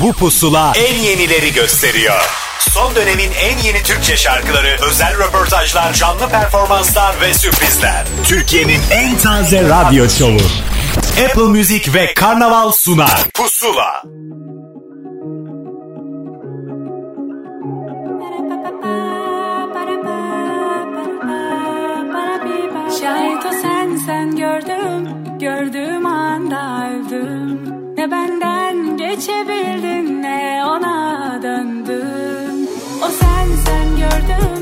Bu pusula en yenileri gösteriyor. Son dönemin en yeni Türkçe şarkıları, özel röportajlar, canlı performanslar ve sürprizler. Türkiye'nin en taze radyo şovu. Apple Music ve Karnaval sunar. Pusula. Şayet o sen sen gördüm Gördüğüm anda öldüm Ne benden geçebildin ne ona döndüm O sen sen gördüm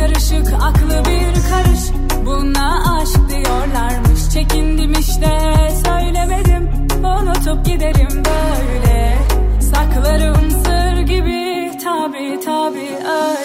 karışık aklı bir karış. Buna aşk diyorlarmış Çekindim işte. Söylemedim Unutup giderim böyle. Saklarım sır gibi tabi tabi öyle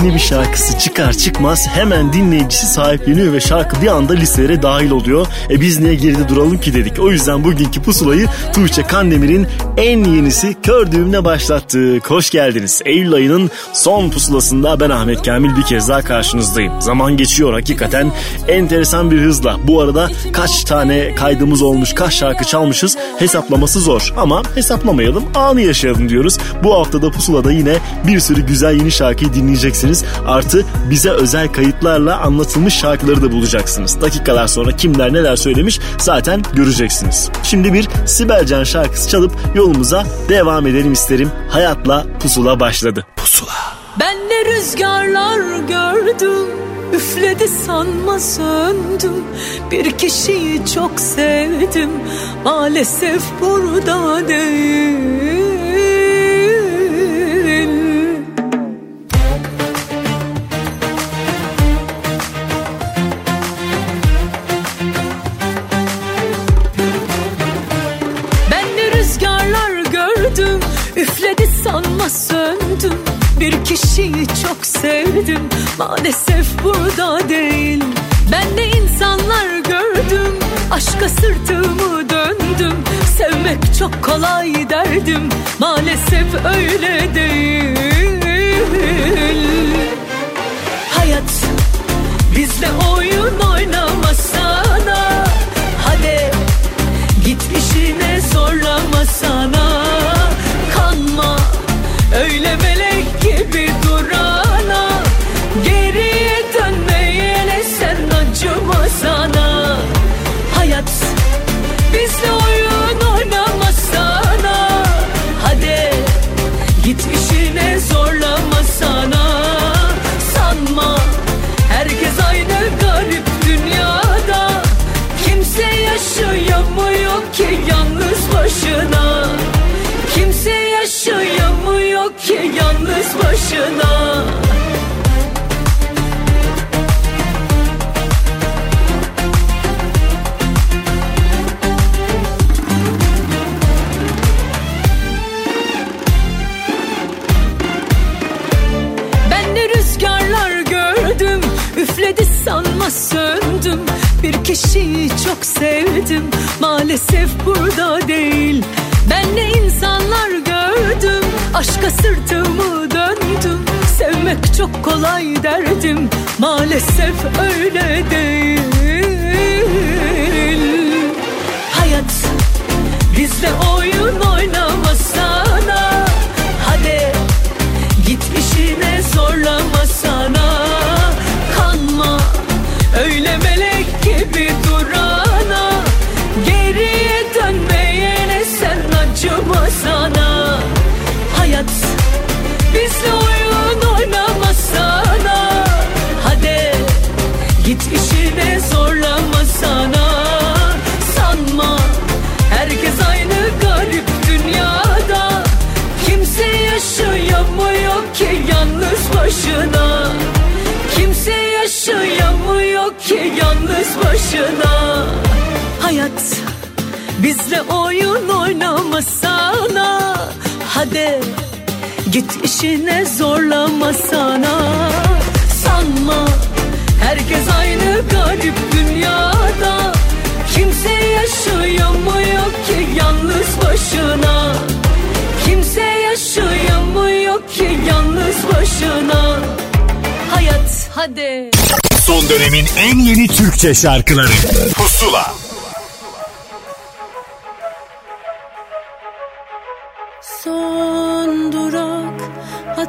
Yeni bir şarkısı çıkar çıkmaz hemen dinleyicisi sahipleniyor ve şarkı bir anda listelere dahil oluyor. E biz niye geride duralım ki dedik. O yüzden bugünkü pusulayı Tuğçe Kandemir'in en yenisi Kör Düğüm'le başlattık. Hoş geldiniz. Eylül ayının son pusulasında ben Ahmet Kamil bir kez daha karşınızdayım. Zaman geçiyor hakikaten enteresan bir hızla. Bu arada kaç tane kaydımız olmuş, kaç şarkı çalmışız hesaplaması zor. Ama hesaplamayalım, anı yaşayalım diyoruz. Bu haftada pusulada yine bir sürü güzel yeni şarkıyı dinleyeceksiniz. Artı bize özel kayıtlarla anlatılmış şarkıları da bulacaksınız. Dakikalar sonra kimler neler söylemiş zaten göreceksiniz. Şimdi bir Sibelcan şarkısı çalıp yolumuza devam edelim isterim. Hayatla pusula başladı. Pusula. Ben ne rüzgarlar gördüm Üfledi sanma söndüm Bir kişiyi çok sevdim Maalesef burada değil kişiyi çok sevdim. Maalesef burada değil. Ben ne insanlar gördüm. Aşka sırtımı döndüm. Sevmek çok kolay derdim. Maalesef öyle değil Bir kişiyi çok sevdim. Maalesef burada değil. Ben ne insanlar gördüm. Aşka sırtımı döndüm. Sevmek çok kolay derdim. Maalesef öyle değil. Hayat bizle oyun oynamasana. Hadi Git işine zorlamasana Kanma öyle melek oynama sana Hayat bizle oyun oynama sana. Hadi git işine zorlama sana. Sanma herkes aynı garip dünyada. Kimse yaşayamıyor ki yalnız başına. Kimse yaşayamıyor ki yalnız başına. Hayat bizle oyun oynamasana Hadi git işine zorlamasana Sanma herkes aynı garip dünyada. Kimse yaşayamıyor ki yalnız başına. Kimse yaşayamıyor ki yalnız başına. Hayat hadi. Son dönemin en yeni Türkçe şarkıları. Pusula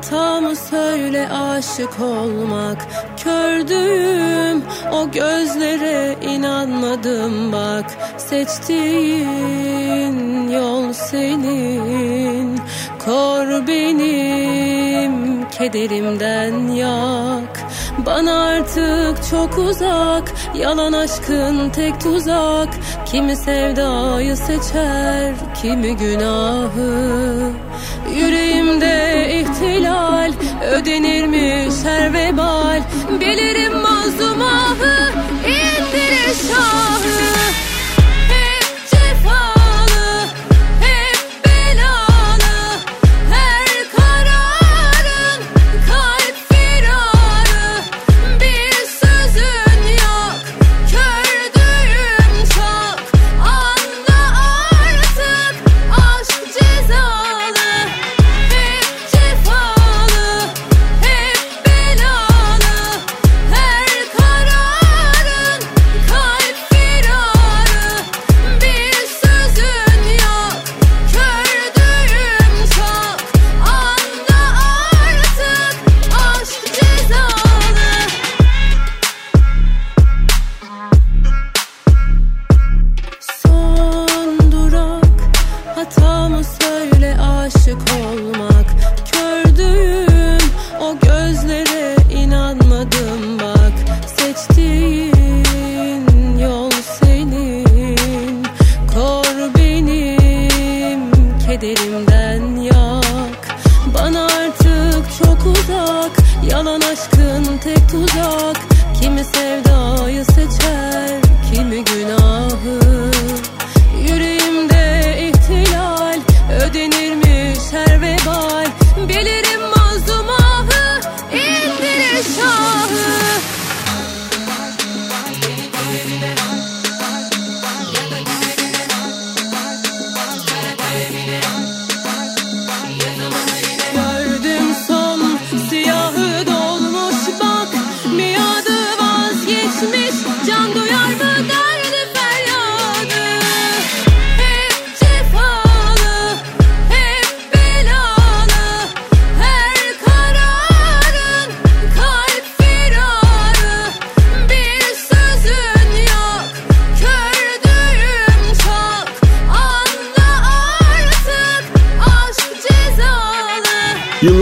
hatamı söyle aşık olmak. Kördüğüm o gözlere inanmadım bak. Seçtiğin yol senin Kor benim kederimden yak. Bana artık çok uzak. Yalan aşkın tek tuzak. Kimi sevdayı seçer Kimi günahı. Yüreğimde ihtilal Ödenirmiş her vebal. Bilirim mazlum ahı indirir şahı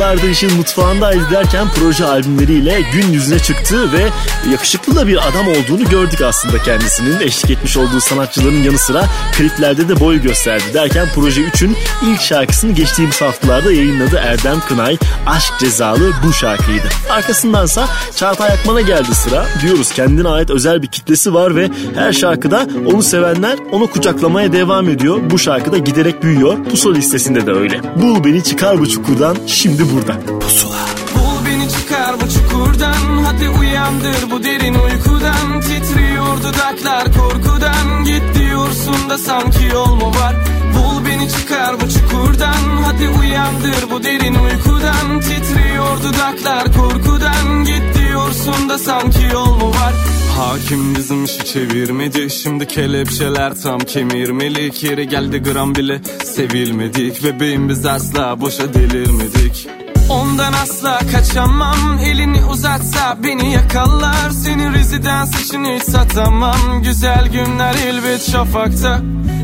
Yıllardır işin mutfağındayız derken proje albümleriyle gün yüzüne çıktı ve yakışıklı da bir adam olduğunu gördük aslında kendisinin. Eşlik etmiş olduğu sanatçıların yanı sıra kliplerde de boy gösterdi derken Proje 3'ün ilk şarkısını geçtiğimiz haftalarda yayınladı Erdem Kınay. Aşk cezalı bu şarkıydı. Arkasındansa Çağatay Akman'a geldi sıra. Diyoruz kendine ait özel bir kitlesi var ve her şarkıda onu sevenler onu kucaklamaya devam ediyor. Bu şarkıda giderek büyüyor. Pusula listesinde de öyle. Bul beni çıkar bu çukurdan şimdi burada. Bul beni çıkar bu çukurdan. Hadi uyandır bu derin uykudan. Titriyor dudaklar korkudan. Git diyorsun da sanki yol mu var? Bul beni çıkar bu çukurdan. Hadi uyandır bu derin uykudan. Titriyor dudaklar korkudan. Git diyorsun da sanki yol mu var? Hakim bizim işi çevirmedi. Şimdi kelepçeler tam kemirmelik Yeri geldi gram bile sevilmedik. Bebeğim biz asla boşa delirmedik Ondan asla kaçamam. Elini uzatsa beni yakalar. Senin rezidans için hiç satamam. Güzel günler elbet şafakta.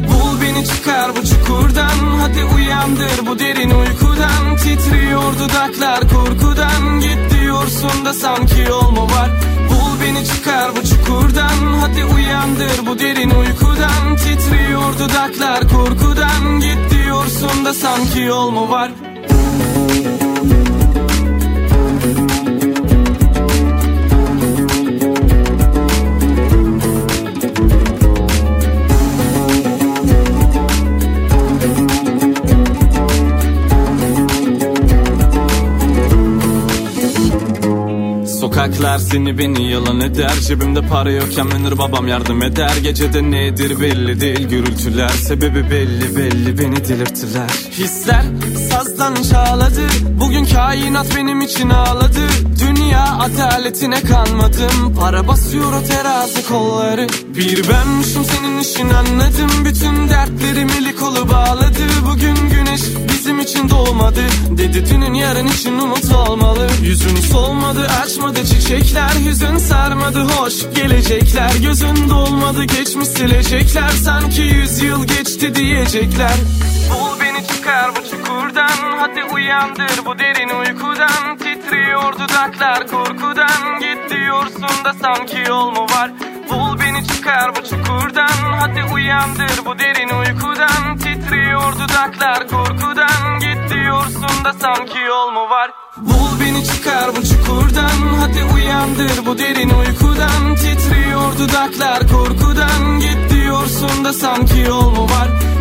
Bul beni çıkar bu çukurdan. Hadi uyandır bu derin uykudan. Titriyor dudaklar korkudan. Git diyorsun da sanki yol mu var? Bul beni çıkar bu çukurdan. Hadi uyandır bu derin uykudan. Titriyor dudaklar korkudan. Git diyorsun da sanki yol mu var Sokaklar seni beni yalan eder. Cebimde para yokken menir babam yardım eder. Gecede nedir belli değil. Gürültüler Sebebi belli belli beni delirttiler. Hisler sazdan çağladı. Bugün kainat benim için ağladı. Dünya adaletine kanmadım. Para basıyor o terazi kolları. Bir benmişim senin işin anladım. Bütün dertlerim eli kolu bağladı. Bugün güneş bizim için doğmadı. Dedi dünün yarın için umut olmalı. Yüzün solmadı açmadı çiçekler. Yüzün sarmadı hoş gelecekler. Gözün dolmadı geçmiş silecekler. Sanki yüz yıl geçti diyecekler. Bul beni çıkar bu çukurdan Hadi uyandır bu derin uykudan. Titriyor dudaklar korkudan Git diyorsun da sanki yol mu var? Bul beni çıkar bu çukurdan Hadi uyandır bu derin uykudan. Titriyor dudaklar korkudan Git diyorsun da sanki yol mu var? Bul beni çıkar bu çukurdan Hadi uyandır bu derin uykudan. Titriyor dudaklar korkudan Git diyorsun da sanki yol mu var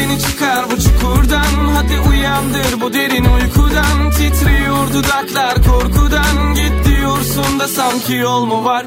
beni çıkar bu çukurdan. Hadi uyandır bu derin uykudan. Titriyor dudaklar korkudan. Git diyorsun da sanki yol mu var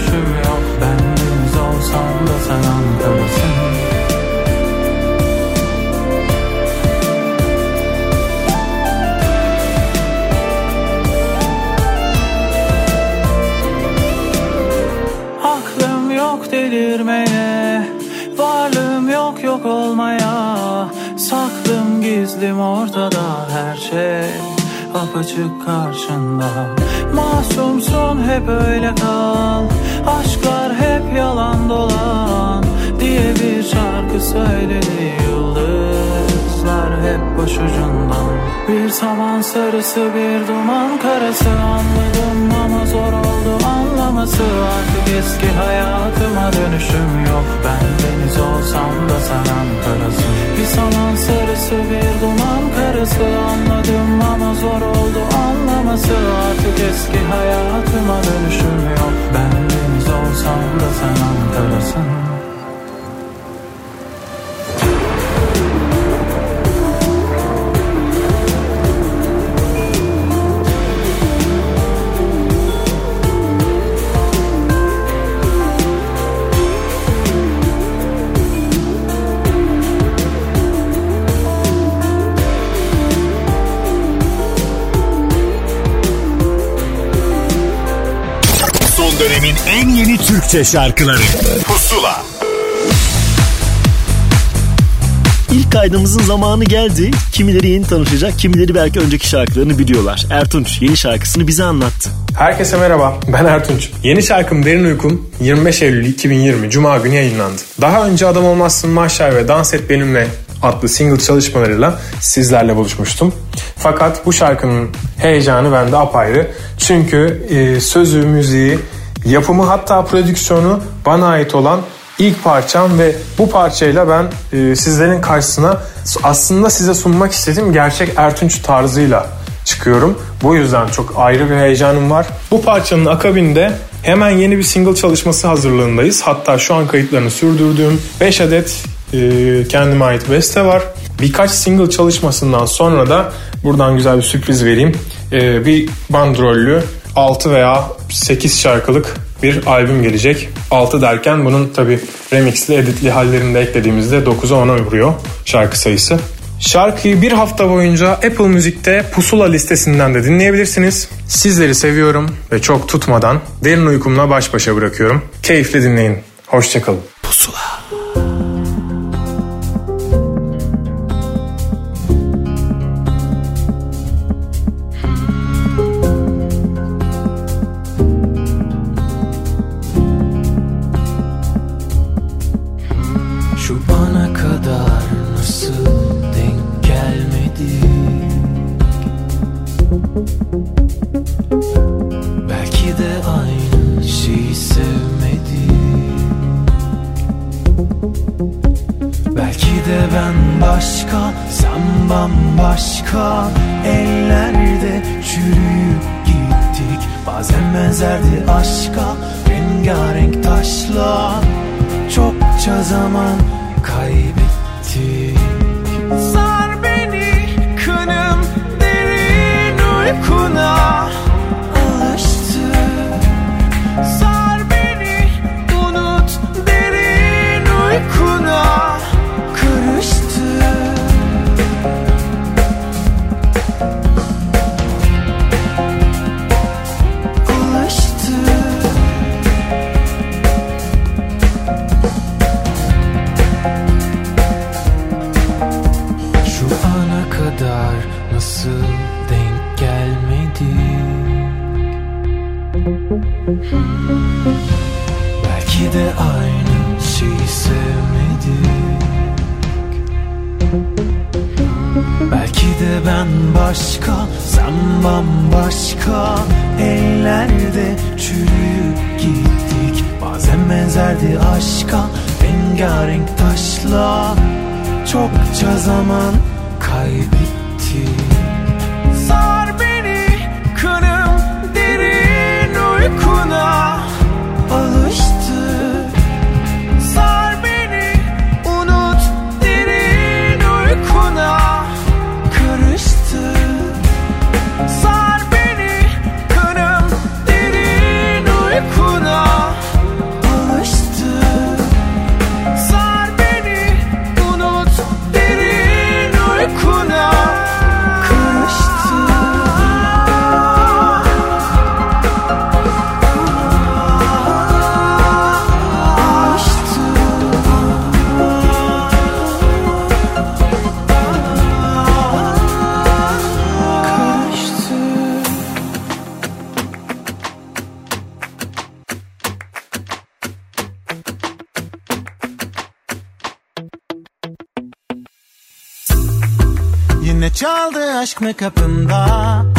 hayatıma dönüşüm yok Ben deniz olsam da sen Ankara'sın Aklım yok delirmeye Varlığım yok yok olmaya. Saklım gizlim ortada her şey Apaçık karşında Masumsun hep öyle kal. Aşklar hep yalan dolan Diye bir şarkı hep başucundan. Bir saman sarısı bir duman karası. Anladım ama zor oldu anlaması. Artık eski hayatıma dönüşüm yok. Ben deniz olsam da sen Ankara'sın Bir saman sarısı bir duman karası. Anladım ama zor oldu anlaması. Artık eski hayatıma dönüşüm yok. Ben deniz olsam da sen Ankara'sın en yeni Türkçe şarkıları Pusula İlk kaydımızın zamanı geldi. Kimileri yeni tanışacak, kimileri belki önceki şarkılarını biliyorlar. Ertunç yeni şarkısını bize anlattı. Herkese merhaba, ben Ertunç. Yeni şarkım Derin Uykum 25 Eylül 2020 Cuma günü yayınlandı. Daha önce Adam Olmazsın Mahşer ve Dans Et Benimle adlı single çalışmalarıyla sizlerle buluşmuştum. Fakat bu şarkının heyecanı bende apayrı. Çünkü e, sözü, müziği, yapımı hatta prodüksiyonu bana ait olan ilk parçam ve bu parçayla ben e, sizlerin karşısına aslında size sunmak istediğim gerçek Ertunç tarzıyla çıkıyorum. Bu yüzden çok ayrı bir heyecanım var. Bu parçanın akabinde hemen yeni bir single çalışması hazırlığındayız. Hatta şu an kayıtlarını sürdürdüğüm 5 adet e, kendime ait beste var. Birkaç single çalışmasından sonra da buradan güzel bir sürpriz vereyim. E, bir bandrollü 6 veya 8 şarkılık bir albüm gelecek. 6 derken bunun tabi remixli editli hallerini de eklediğimizde 9'a 10'a vuruyor şarkı sayısı. Şarkıyı bir hafta boyunca Apple Müzik'te Pusula listesinden de dinleyebilirsiniz. Sizleri seviyorum ve çok tutmadan derin uykumla baş başa bırakıyorum. Keyifle dinleyin. Hoşçakalın. Pusula. de ben başka Sen bambaşka. Ellerde çürüyüp gittik Bazen benzerdi aşka. Rengarenk taşla Çokça zaman kaybettik Sar beni kınım derin uykuna. Mı kapında?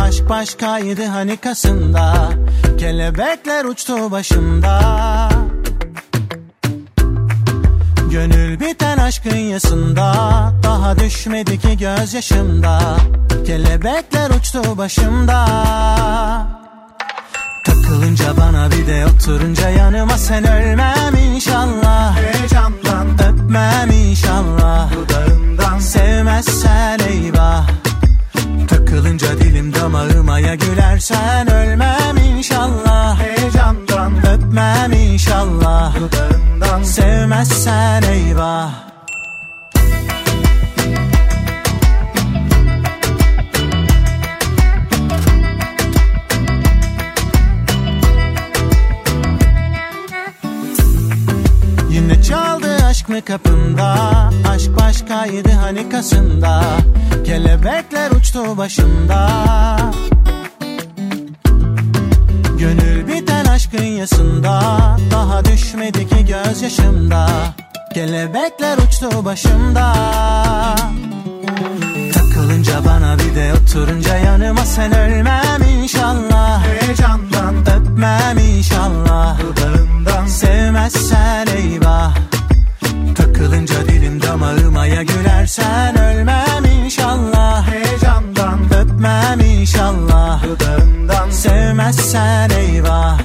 Aşk başkaydı hani kasında Kelebekler uçtu başımda. Gönül biten aşkın yasında Daha düşmedi ki gözyaşımda. Kelebekler uçtu başımda. Takılınca bana bir de oturunca yanıma sen ölmem inşallah. Heyecandan. Öpmem inşallah. Dudağından. Sevmezsen eyvah Takılınca dilim damağıma ya gülersen ölmem inşallah. Heyecandan öpmem inşallah. Dudağından. Sevmezsen eyvah mı kapında? Aşk başkaydı hani kasında. Kelebekler uçtu başımda Gönül biten aşkın yasında Daha düşmedi ki gözyaşımda. Kelebekler uçtu başımda. Takılınca bana bir de oturunca yanıma sen ölmem inşallah. Heyecandan. Öpmem inşallah. Dudağından. Sevmezsen eyvah Takılınca dilim damağıma ya gülersen ölmem inşallah. Heyecandan öpmem inşallah. Dudağından sevmezsen eyvah.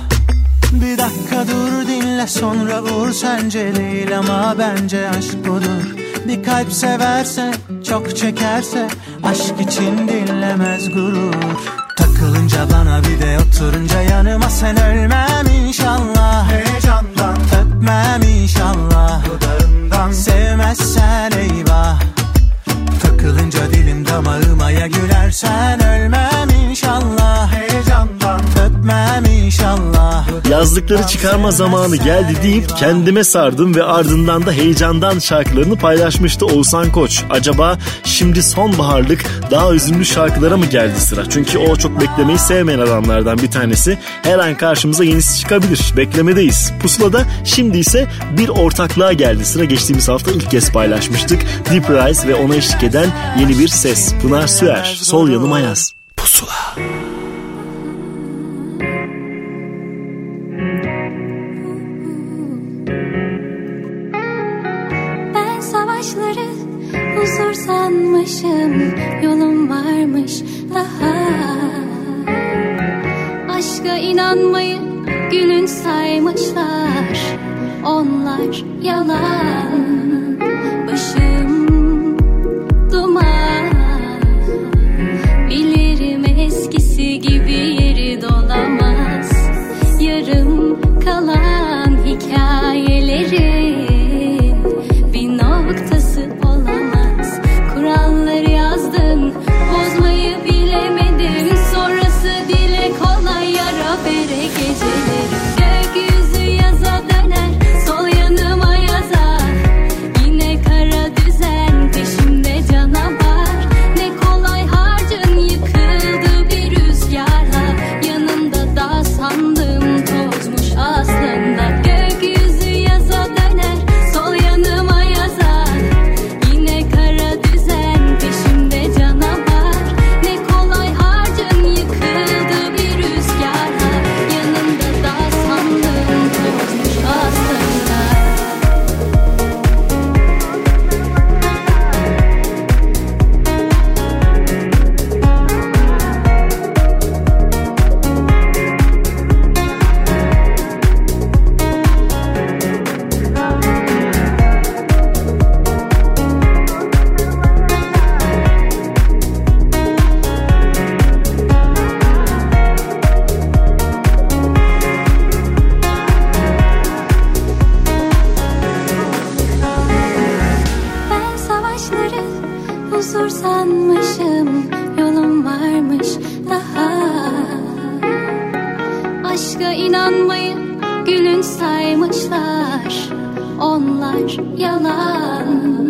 Bir dakika dur dinle sonra vur sence değil ama bence aşk budur Bir kalp severse çok çekerse aşk için dinlemez gurur. Takılınca bana bir de oturunca yanıma sen ölmem inşallah. Heyecandan öpmem inşallah. Dudağından sevmezsen eyvah. Takılınca dilim damağıma ya gülersen ölmem inşallah. Heyecandan öpmem inşallah Yazlıkları çıkarma zamanı geldi deyip kendime sardım ve ardından da heyecandan şarkılarını paylaşmıştı Oğuzhan Koç. Acaba şimdi sonbaharlık daha üzümlü şarkılara mı geldi sıra? Çünkü o çok beklemeyi sevmeyen adamlardan bir tanesi. Her an karşımıza yenisi çıkabilir. Beklemedeyiz. Pusula'da şimdi ise bir ortaklığa geldi sıra. Geçtiğimiz hafta ilk kez paylaşmıştık. Deep Rise ve ona eşlik eden yeni bir ses. Pınar Süer. Sol yanıma yaz. Pusula. Huzur sanmışım Yolum varmış daha. Aşka inanmayı günün saymışlar. Onlar yalan Aşka inanmayı gülün saymışlar. Onlar yalan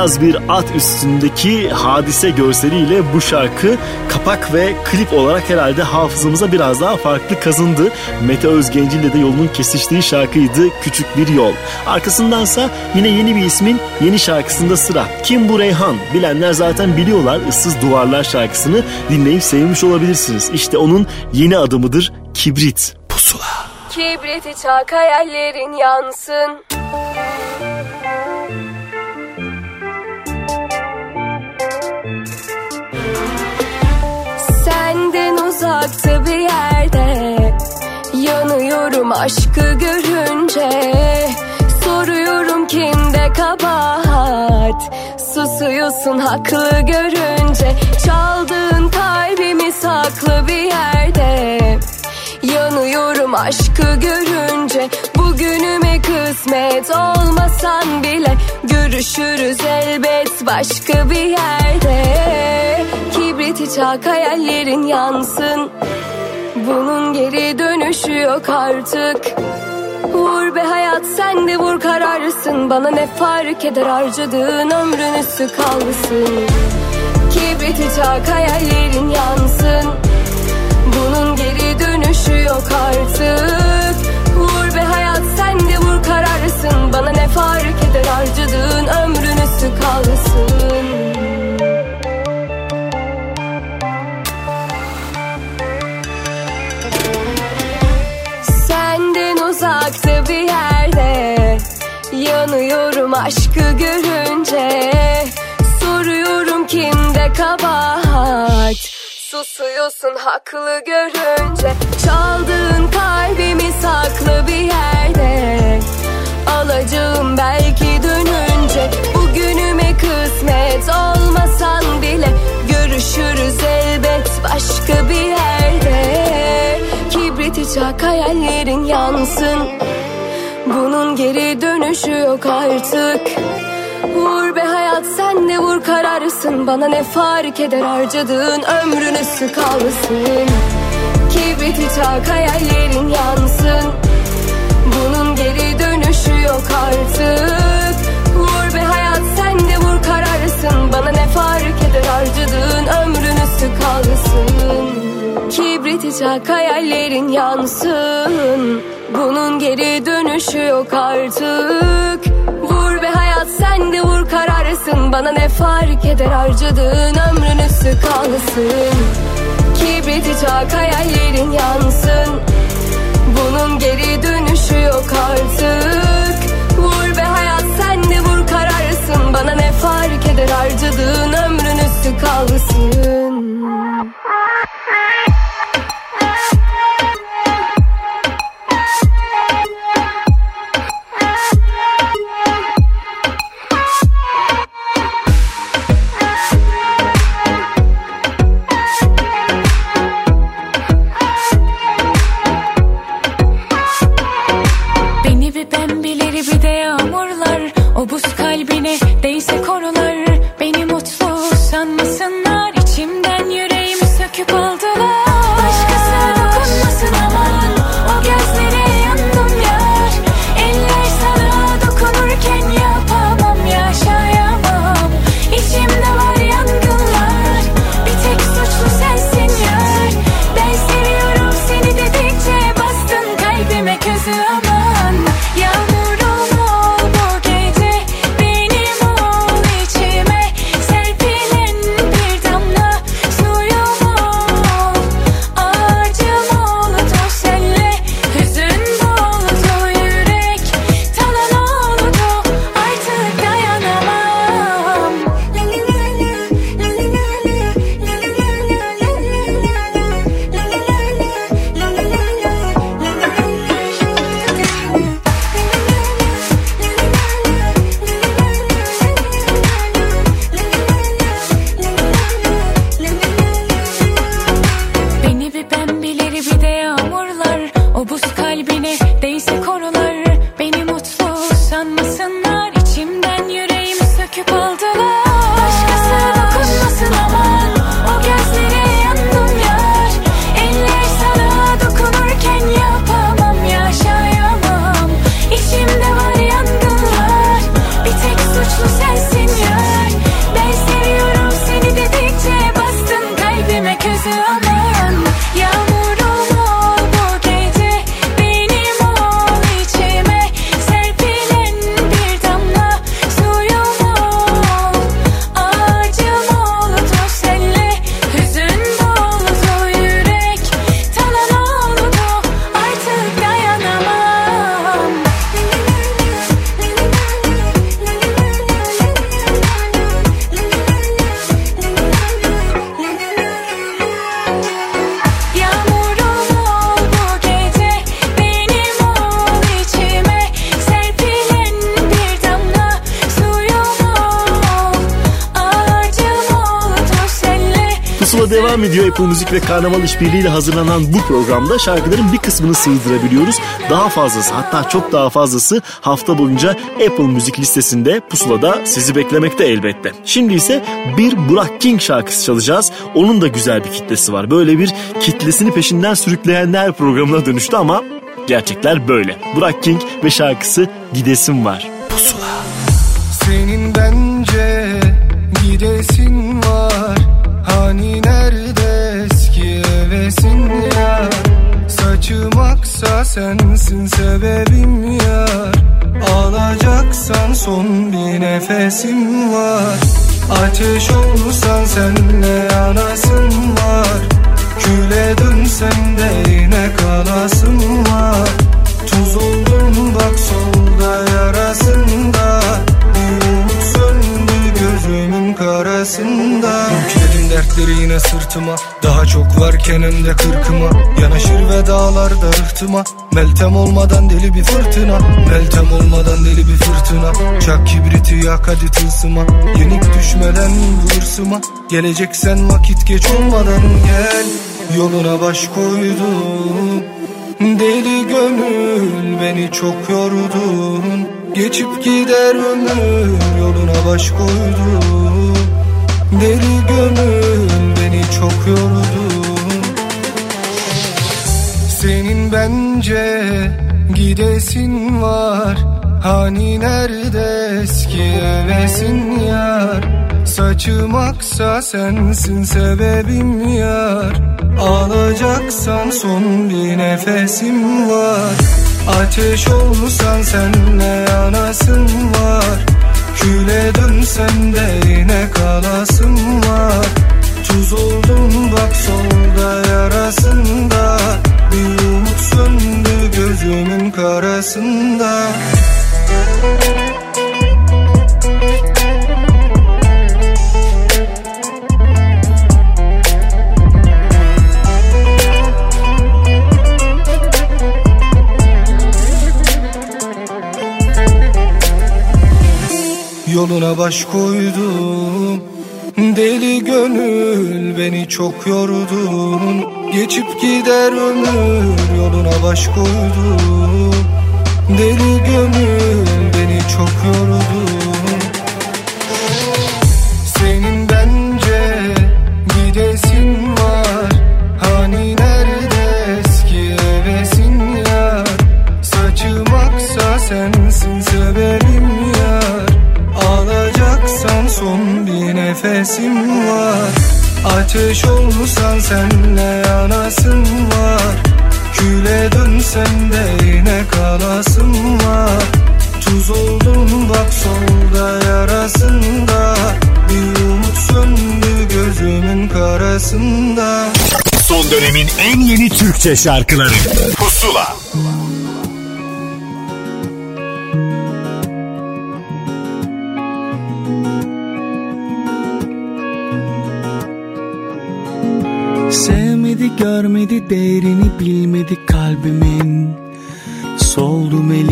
Beyaz bir at üstündeki hadise görseliyle bu şarkı kapak ve klip olarak herhalde hafızamıza biraz daha farklı kazındı. Mete Özgencil ile de yolunun kesiştiği şarkıydı Küçük Bir Yol. Arkasındansa yine yeni bir ismin yeni şarkısında sıra. Kim bu Reyhan? Bilenler zaten biliyorlar Issız Duvarlar şarkısını dinleyip sevmiş olabilirsiniz. İşte onun yeni adımıdır Kibrit. Pusula. Kibriti çak hayallerin yansın uzakta bir yerde. Yanıyorum aşkı görünce. Soruyorum kimde kabahat? Susuyorsun haklı görünce. Çaldığın kalbimi saklı bir yerde. Yanıyorum aşkı görünce Bugünüme kısmet olmasan bile Görüşürüz elbet başka bir yerde. Kibriti çak hayallerin yansın. Bunun geri dönüşü yok artık. Vur be hayat sen de vur kararsın. Bana ne fark eder harcadığın ömrün üstü kalsın. Kibriti çak hayallerin yansın. Bunun geri dönüşü yok artık kararsın Bana ne fark eder harcadığın ömrün üstü kalsın. Uzakta bir yerde Yanıyorum aşkı görünce. Soruyorum kimde kabahat? Susuyorsun haklı görünce. Çaldığın kalbimi saklı bir yerde Alacağım belki dönünce. Bugünüme kısmet olmasan bile Görüşürüz elbet başka bir yerde. Kibriti çak hayallerin yansın. Bunun geri dönüşü yok artık. Vur be hayat sen de vur kararsın. Bana ne fark eder harcadığın ömrün üstü kalsın. Kibriti çak hayallerin yansın yok artık. Vur be hayat sen de vur kararsın. Bana ne fark eder harcadığın ömrün üstü kalsın. Kibriti çak hayallerin yansın. Bunun geri dönüşü yok artık. Vur be hayat sen de vur kararsın. Bana ne fark eder harcadığın ömrün üstü kalsın. Kibriti çak hayallerin yansın. Bunun geri dönüşü yok artık Bana ne fark eder harcadığın ömrün üstü kalsın Devam ediyor. Apple Müzik ve Karnaval işbirliğiyle hazırlanan bu programda şarkıların bir kısmını sığdırabiliyoruz. Daha fazlası hatta çok daha fazlası hafta boyunca Apple Müzik listesinde Pusula'da sizi beklemekte elbette. Şimdi ise bir Burak King şarkısı çalacağız. Onun da güzel bir kitlesi var. Böyle bir kitlesini peşinden sürükleyenler programına dönüştü ama Gerçekler böyle. Burak King ve şarkısı Gidesim Var. Sensin sebebim yar? Alacaksan son bir nefesim var. Ateş olsan senle yanasın var. Küle dönsen de yine kalasın var. Tuz oldum bak solda yarasında gözümün karasında. Yükledim dertleri yine sırtıma. Daha çok varken hem de kırkıma. Yanaşır ve dağlarda rıhtıma Meltem olmadan deli bir fırtına. Meltem olmadan deli bir fırtına. Çak kibriti yak hadi tılsıma. Yenik düşmeden hırsıma Geleceksen vakit geç olmadan gel. Yoluna baş koydum Deli gönül beni çok yordun. Geçip gider ömür yoluna baş koydum Deli gönül beni çok yordun. Senin bence gidesin var Hani nerede eski hevesin yar? Saçım aksa sensin sebebim yar. Alacaksan son bir nefesim var. Ateş olsan senle yanasın var. Küle dönsen de yine kalasın var. Tuz oldum bak solda yarasında. Bir umut söndü gözümün karasında Yoluna baş koydum. Deli gönül beni çok yordun Geçip gider ömür yoluna baş koydum Deli gönül beni çok yordun Senin bence gidesin var. Hani nerede eski hevesin aksa sensin sebebim yar. Alacaksan son bir nefesim var. Ateş olsan senle solda yarasında Bir umut söndü gözümün karasında. Son dönemin en yeni Türkçe şarkıları. Pusula. Sevmedi görmedi değerini bilmedi kalbimin. Soldum elinde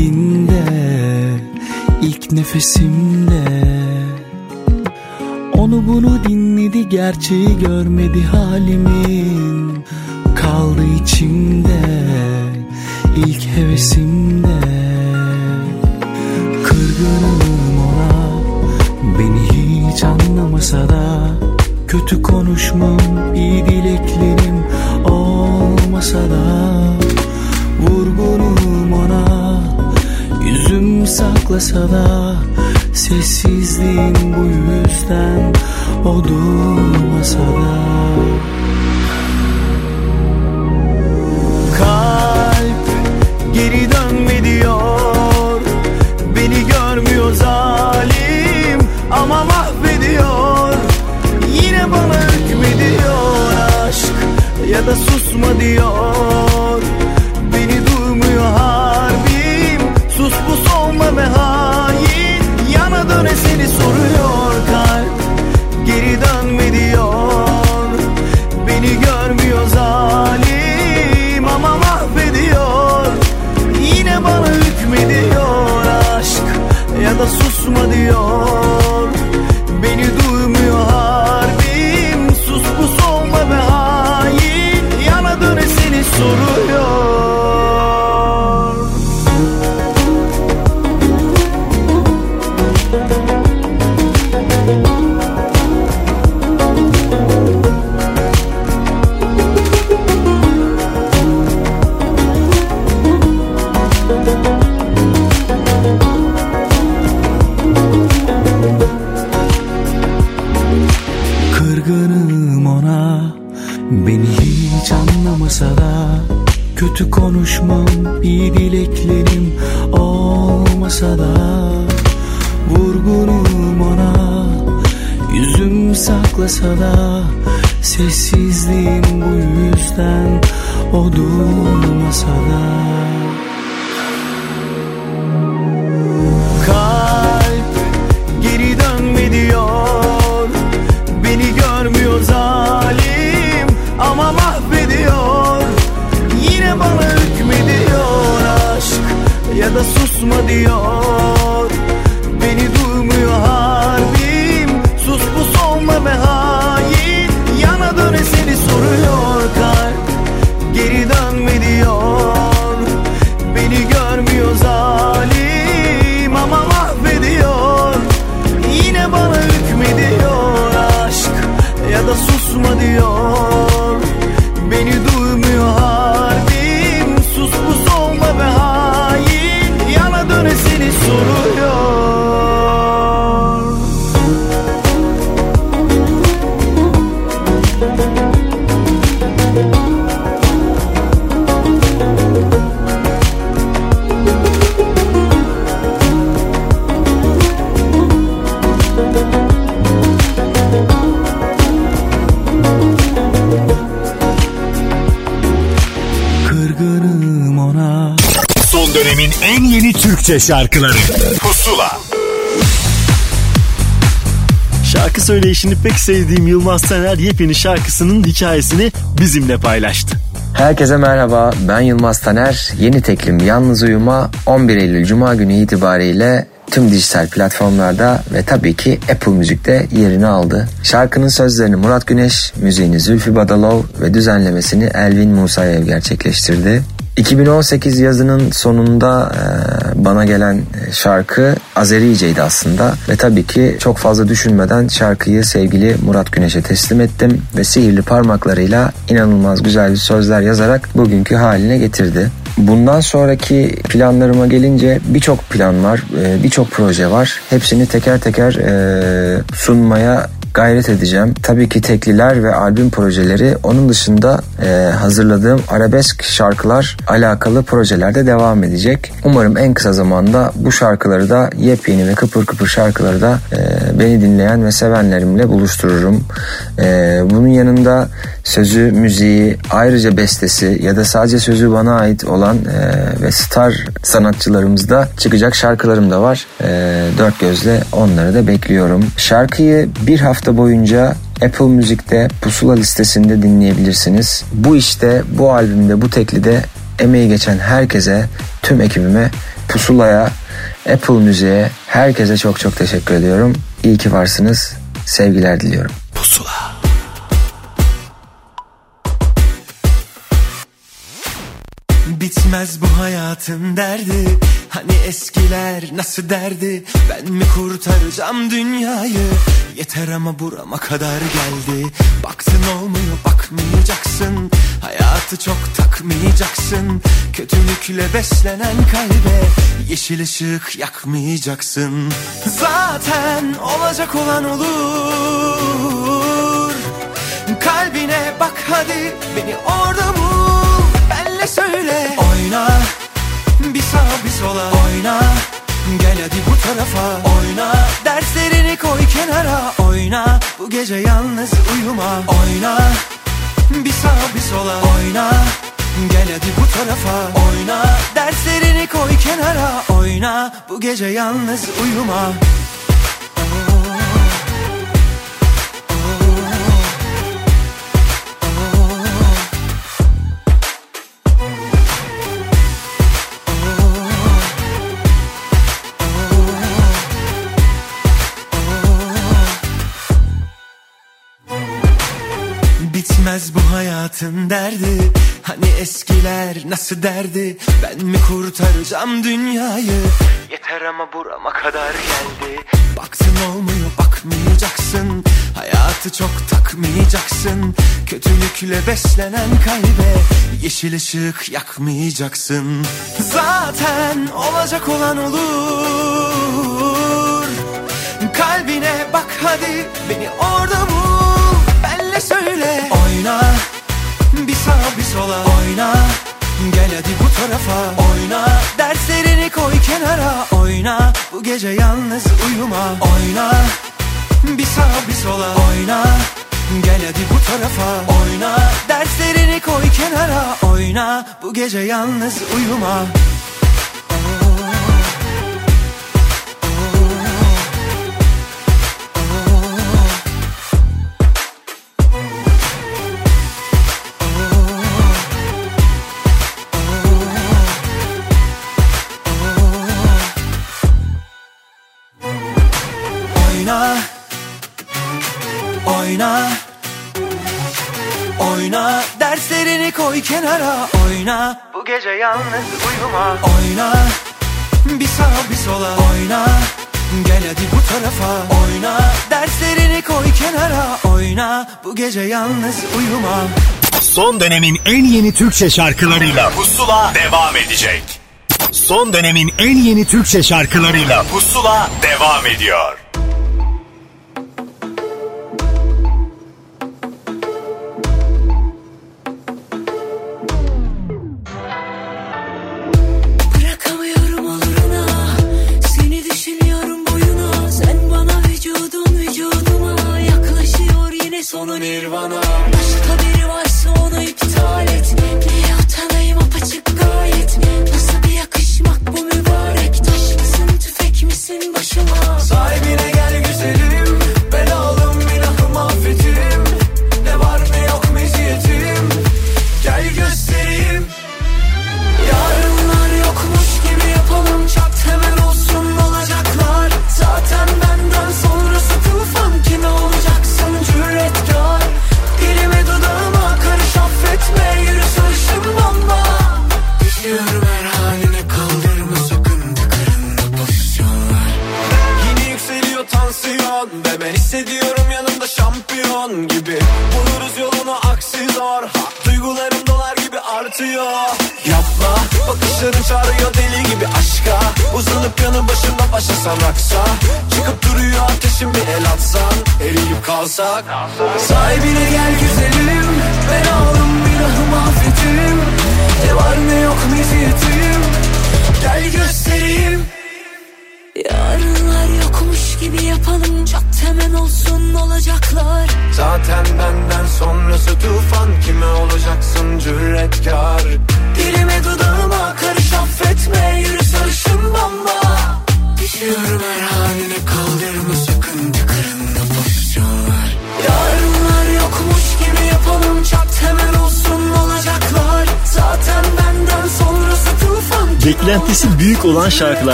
ilk nefesimde Onu bunu dinledi gerçeği görmedi halimin. Kaldı içimde ilk hevesimde. Kırgınım ona beni hiç anlamasa da. Kötü konuşmam, iyi dileklerim olmasa da. Vurgunum saklasa da Sessizliğim bu yüzden o durmasa da. Kalp geri dönme diyor Beni görmüyor zalim ama mahvediyor. Yine bana hükmediyor aşk ya da susma diyor susma diyor saklasa da Sessizliğim bu yüzden O durmasa da. Kalp geri dönme diyor Beni görmüyor zalim Ama mahvediyor. Yine bana hükmediyor aşk Ya da susma diyor Türkçe şarkıları Pusula Şarkı söyleyişini pek sevdiğim Yılmaz Taner yepyeni şarkısının hikayesini bizimle paylaştı. Herkese merhaba ben Yılmaz Taner. Yeni teklim Yalnız Uyuma 11 Eylül Cuma günü itibariyle tüm dijital platformlarda ve tabii ki Apple Müzik'te yerini aldı. Şarkının sözlerini Murat Güneş, müziğini Zülfü Badalov ve düzenlemesini Elvin Musayev gerçekleştirdi. 2018 yazının sonunda bana gelen e, şarkı Azerice'ydi aslında ve tabii ki çok fazla düşünmeden şarkıyı sevgili Murat Güneş'e teslim ettim ve sihirli parmaklarıyla inanılmaz güzel bir sözler yazarak bugünkü haline getirdi. Bundan sonraki planlarıma gelince birçok plan var, e, birçok proje var. Hepsini teker teker e, sunmaya gayret edeceğim. Tabii ki tekliler ve albüm projeleri onun dışında e, hazırladığım arabesk şarkılar alakalı projelerde devam edecek. Umarım en kısa zamanda bu şarkıları da yepyeni ve kıpır kıpır şarkıları da e, beni dinleyen ve sevenlerimle buluştururum. E, bunun yanında sözü, müziği, ayrıca bestesi ya da sadece sözü bana ait olan e, ve star sanatçılarımızda çıkacak şarkılarım da var. E, dört gözle onları da bekliyorum. Şarkıyı bir hafta boyunca Apple Müzik'te pusula listesinde dinleyebilirsiniz. Bu işte, bu albümde, bu teklide emeği geçen herkese, tüm ekibime, pusulaya, Apple Müziğe, herkese çok çok teşekkür ediyorum. İyi ki varsınız. Sevgiler diliyorum. Pusula Bitmez bu hayatın derdi. Hani eskiler nasıl derdi? Ben mi kurtaracağım dünyayı? Yeter ama burama kadar geldi. Baktın olmuyor bakmayacaksın. Hayatı çok takmayacaksın. Kötülükle beslenen kalbe Yeşil ışık yakmayacaksın. Zaten olacak olan olur. Kalbine bak hadi beni orada bul söyle. Oyna bir sağa bir sola. Oyna Gel hadi bu tarafa. Oyna Derslerini koy kenara. Oyna Bu gece yalnız uyuma. Oyna Bir sağa bir sola. Oyna Gel hadi bu tarafa. Oyna Derslerini koy kenara. Oyna Bu gece yalnız uyuma Bitmez bu hayatın derdi. Hani eskiler nasıl derdi? Ben mi kurtaracağım dünyayı? Yeter ama burama kadar geldi. Baktın olmuyor bakmayacaksın. Hayatı çok takmayacaksın. Kötülükle beslenen kalbe Yeşil ışık yakmayacaksın. Zaten olacak olan olur. Kalbine bak hadi beni orada bul sağa bir sola. Oyna hadi bu tarafa. Oyna derslerini koy kenara. Oyna bu gece yalnız uyuma. Oyna bir sağa bir sola. Oyna Gel hadi bu tarafa. Oyna derslerini koy kenara. Oyna bu gece yalnız uyuma Oyna. Oyna Derslerini koy kenara Oyna. Bu gece yalnız uyuma Oyna. Bir sağa bir sola. Oyna. Gel hadi bu tarafa. Oyna Derslerini koy kenara. Oyna. Bu gece yalnız uyuma Son dönemin en yeni Türkçe şarkılarıyla Pusula devam edecek. Son dönemin en yeni Türkçe şarkılarıyla Pusula devam ediyor.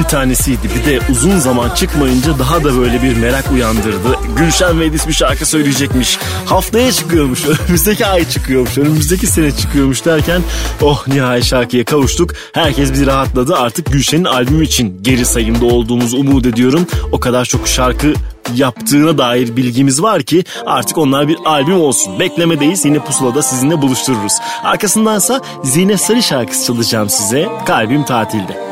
Bir tanesiydi. Bir de uzun zaman çıkmayınca daha da böyle bir merak uyandırdı. Gülşen ve Edis bir şarkı söyleyecekmiş. Haftaya çıkıyormuş, önümüzdeki ay çıkıyormuş, önümüzdeki sene çıkıyormuş derken oh nihayet şarkıya kavuştuk. Herkes bir rahatladı. Artık Gülşen'in albümü için geri sayımda olduğumuzu umut ediyorum. O kadar çok şarkı yaptığına dair bilgimiz var ki artık onlar bir albüm olsun. Beklemedeyiz yine pusulada sizinle buluştururuz. Arkasındansa Zine Sarı şarkısı çalacağım size. Kalbim tatilde.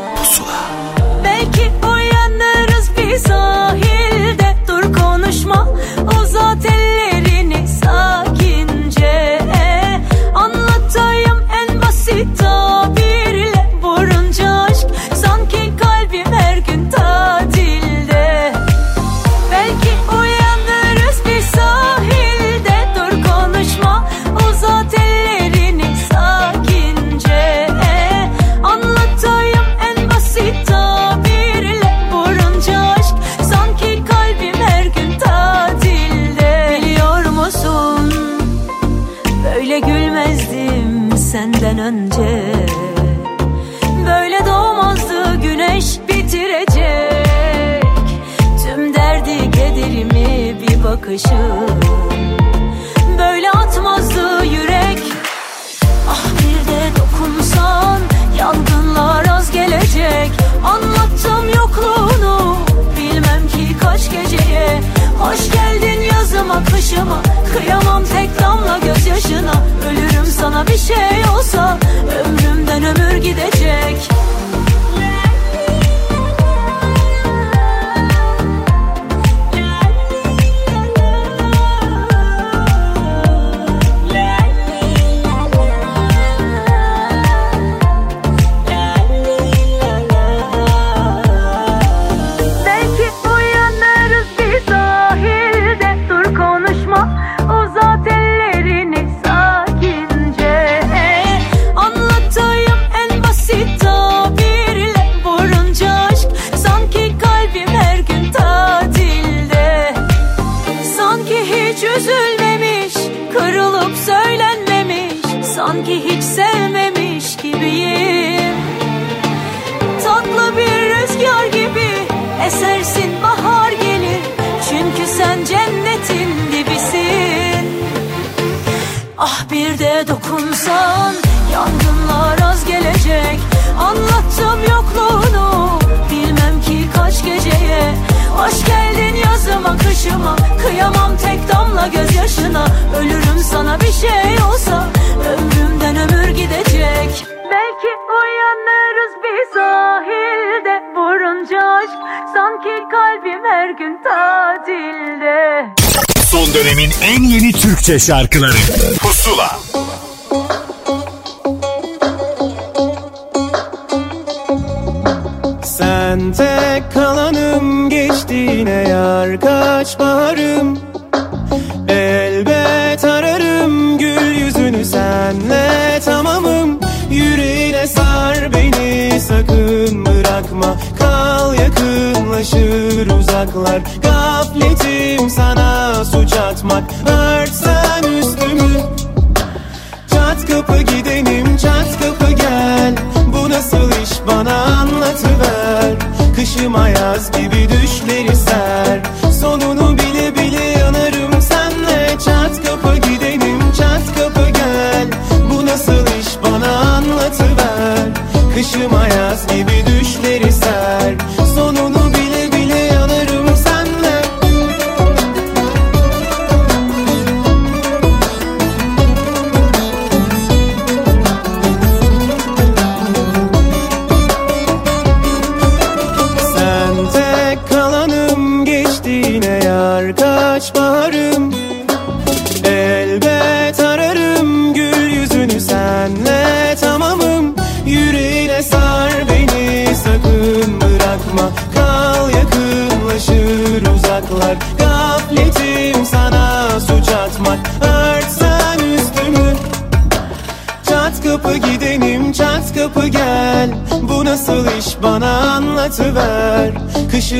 Şarkıları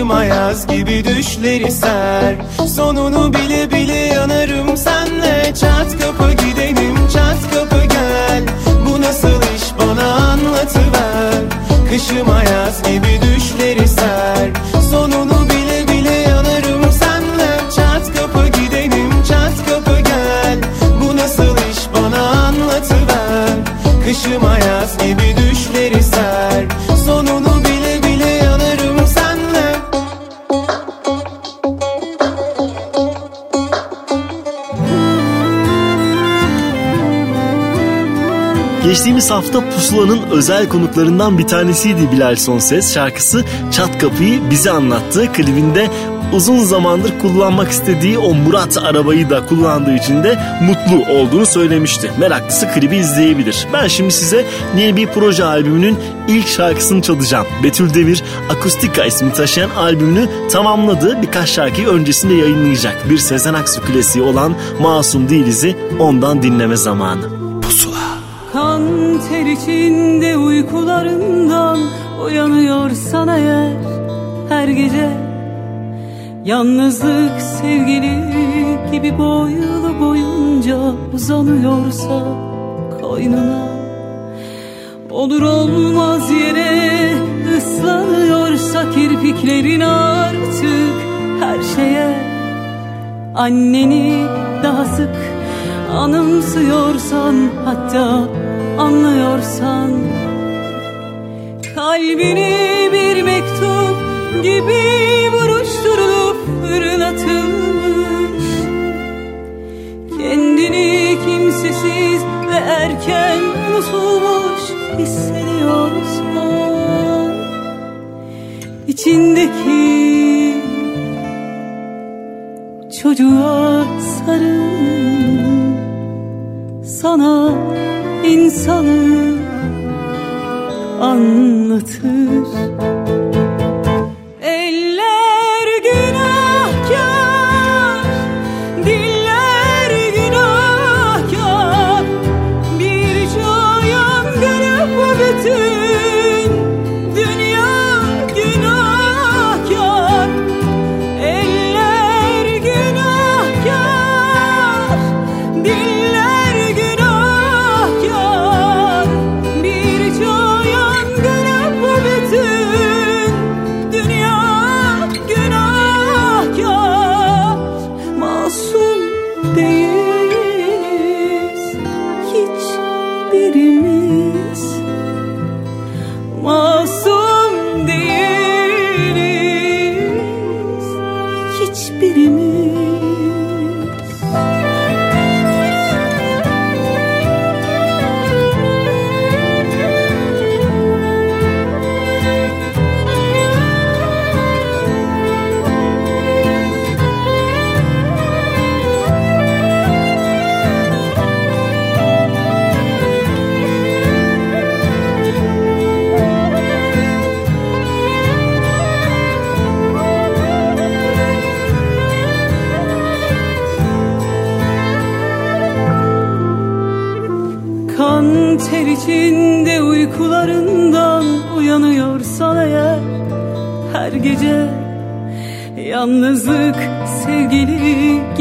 Kışıma yaz gibi düşleri ser. Sonunu Hafta Pusula'nın özel konuklarından bir tanesiydi Bilal Sonses. Şarkısı Çat Kapıyı bize anlattı. Klibinde uzun zamandır kullanmak istediği o Murat arabayı da kullandığı için de mutlu olduğunu söylemişti. Meraklısı klibi izleyebilir. Ben şimdi size yeni bir proje albümünün ilk şarkısını çalacağım. Betül Devir Akustika ismi taşıyan albümünü tamamladı. Birkaç şarkıyı öncesinde yayınlayacak. Bir Sezen Aksu klasiği olan Masum Değiliz'i ondan dinleme zamanı. Ter içinde uykularından uyanıyorsan eğer. Her gece Yalnızlık sevgili gibi boylu boyunca uzanıyorsa koynuna. Olur olmaz yere ıslanıyorsa kirpiklerin artık her şeye. Anneni daha sık anımsıyorsan hatta anlıyorsan Kalbini bir mektup gibi buruşturulup fırlatılmış Kendini kimsesiz ve erken unutulmuş hissediyorsan İçindeki çocuğa sarıl sana insanı anlatır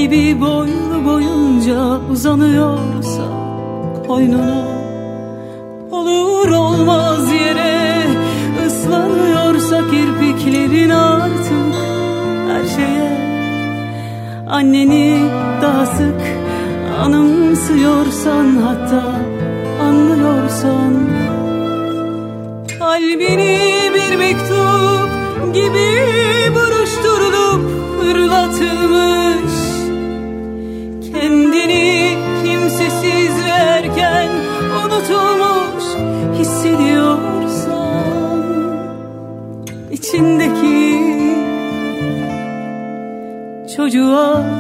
gibi boylu boyunca uzanıyorsa koynuna Olur olmaz yere ıslanıyorsa kirpiklerin artık her şeye. Anneni daha sık anımsıyorsan 건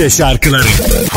Türkçe şarkıları.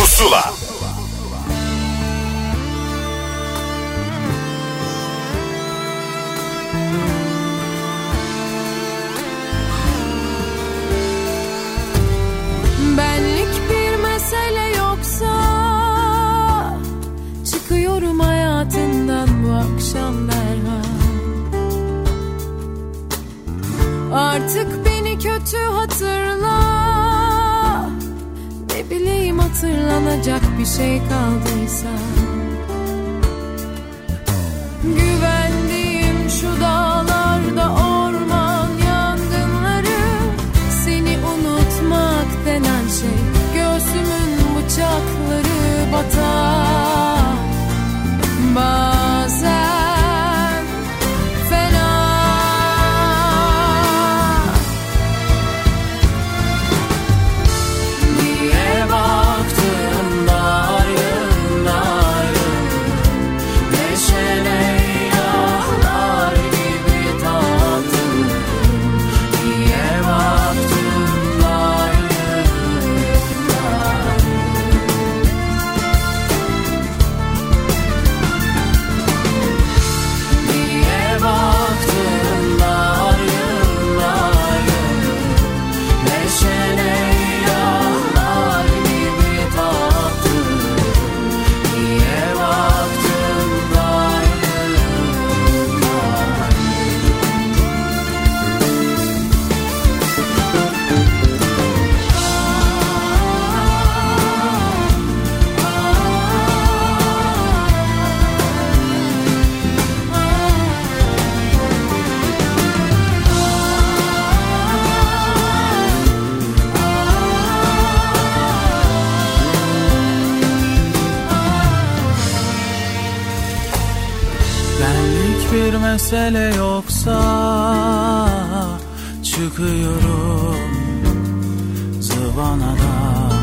bir mesele yoksa çıkıyorum zıvanadan.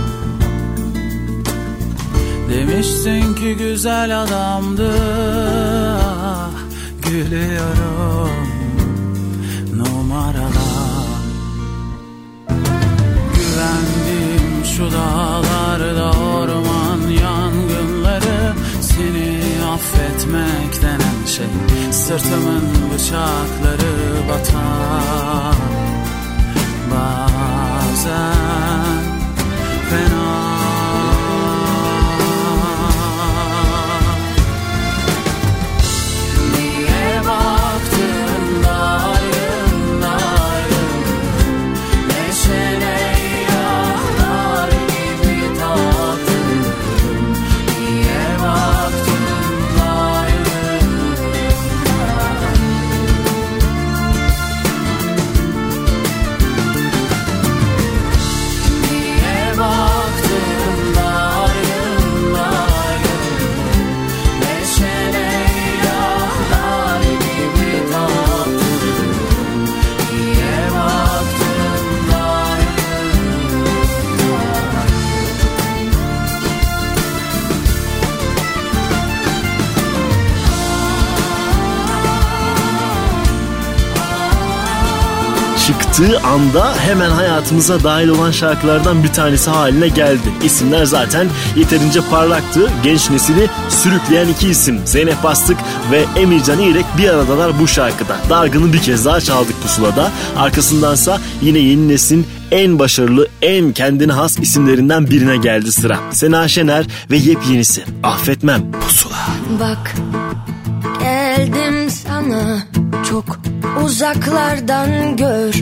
Demiştin ki güzel adamdı ah, Gülüyorum numaralar Güvendim şu dağlarda orman yangınları Seni affetmekten ateşe Sırtımın bıçakları batar Bazen fena çıktığı anda hemen hayatımıza dahil olan şarkılardan bir tanesi haline geldi. İsimler zaten yeterince parlaktı. Genç nesili sürükleyen iki isim Zeynep Bastık ve Emircan İrek bir aradalar bu şarkıda. Dargın'ı bir kez daha çaldık pusulada. Arkasındansa yine yeni neslin en başarılı, en kendine has isimlerinden birine geldi sıra. Sena Şener ve yepyenisi Affetmem Pusula. Bak geldim sana çok uzaklardan gör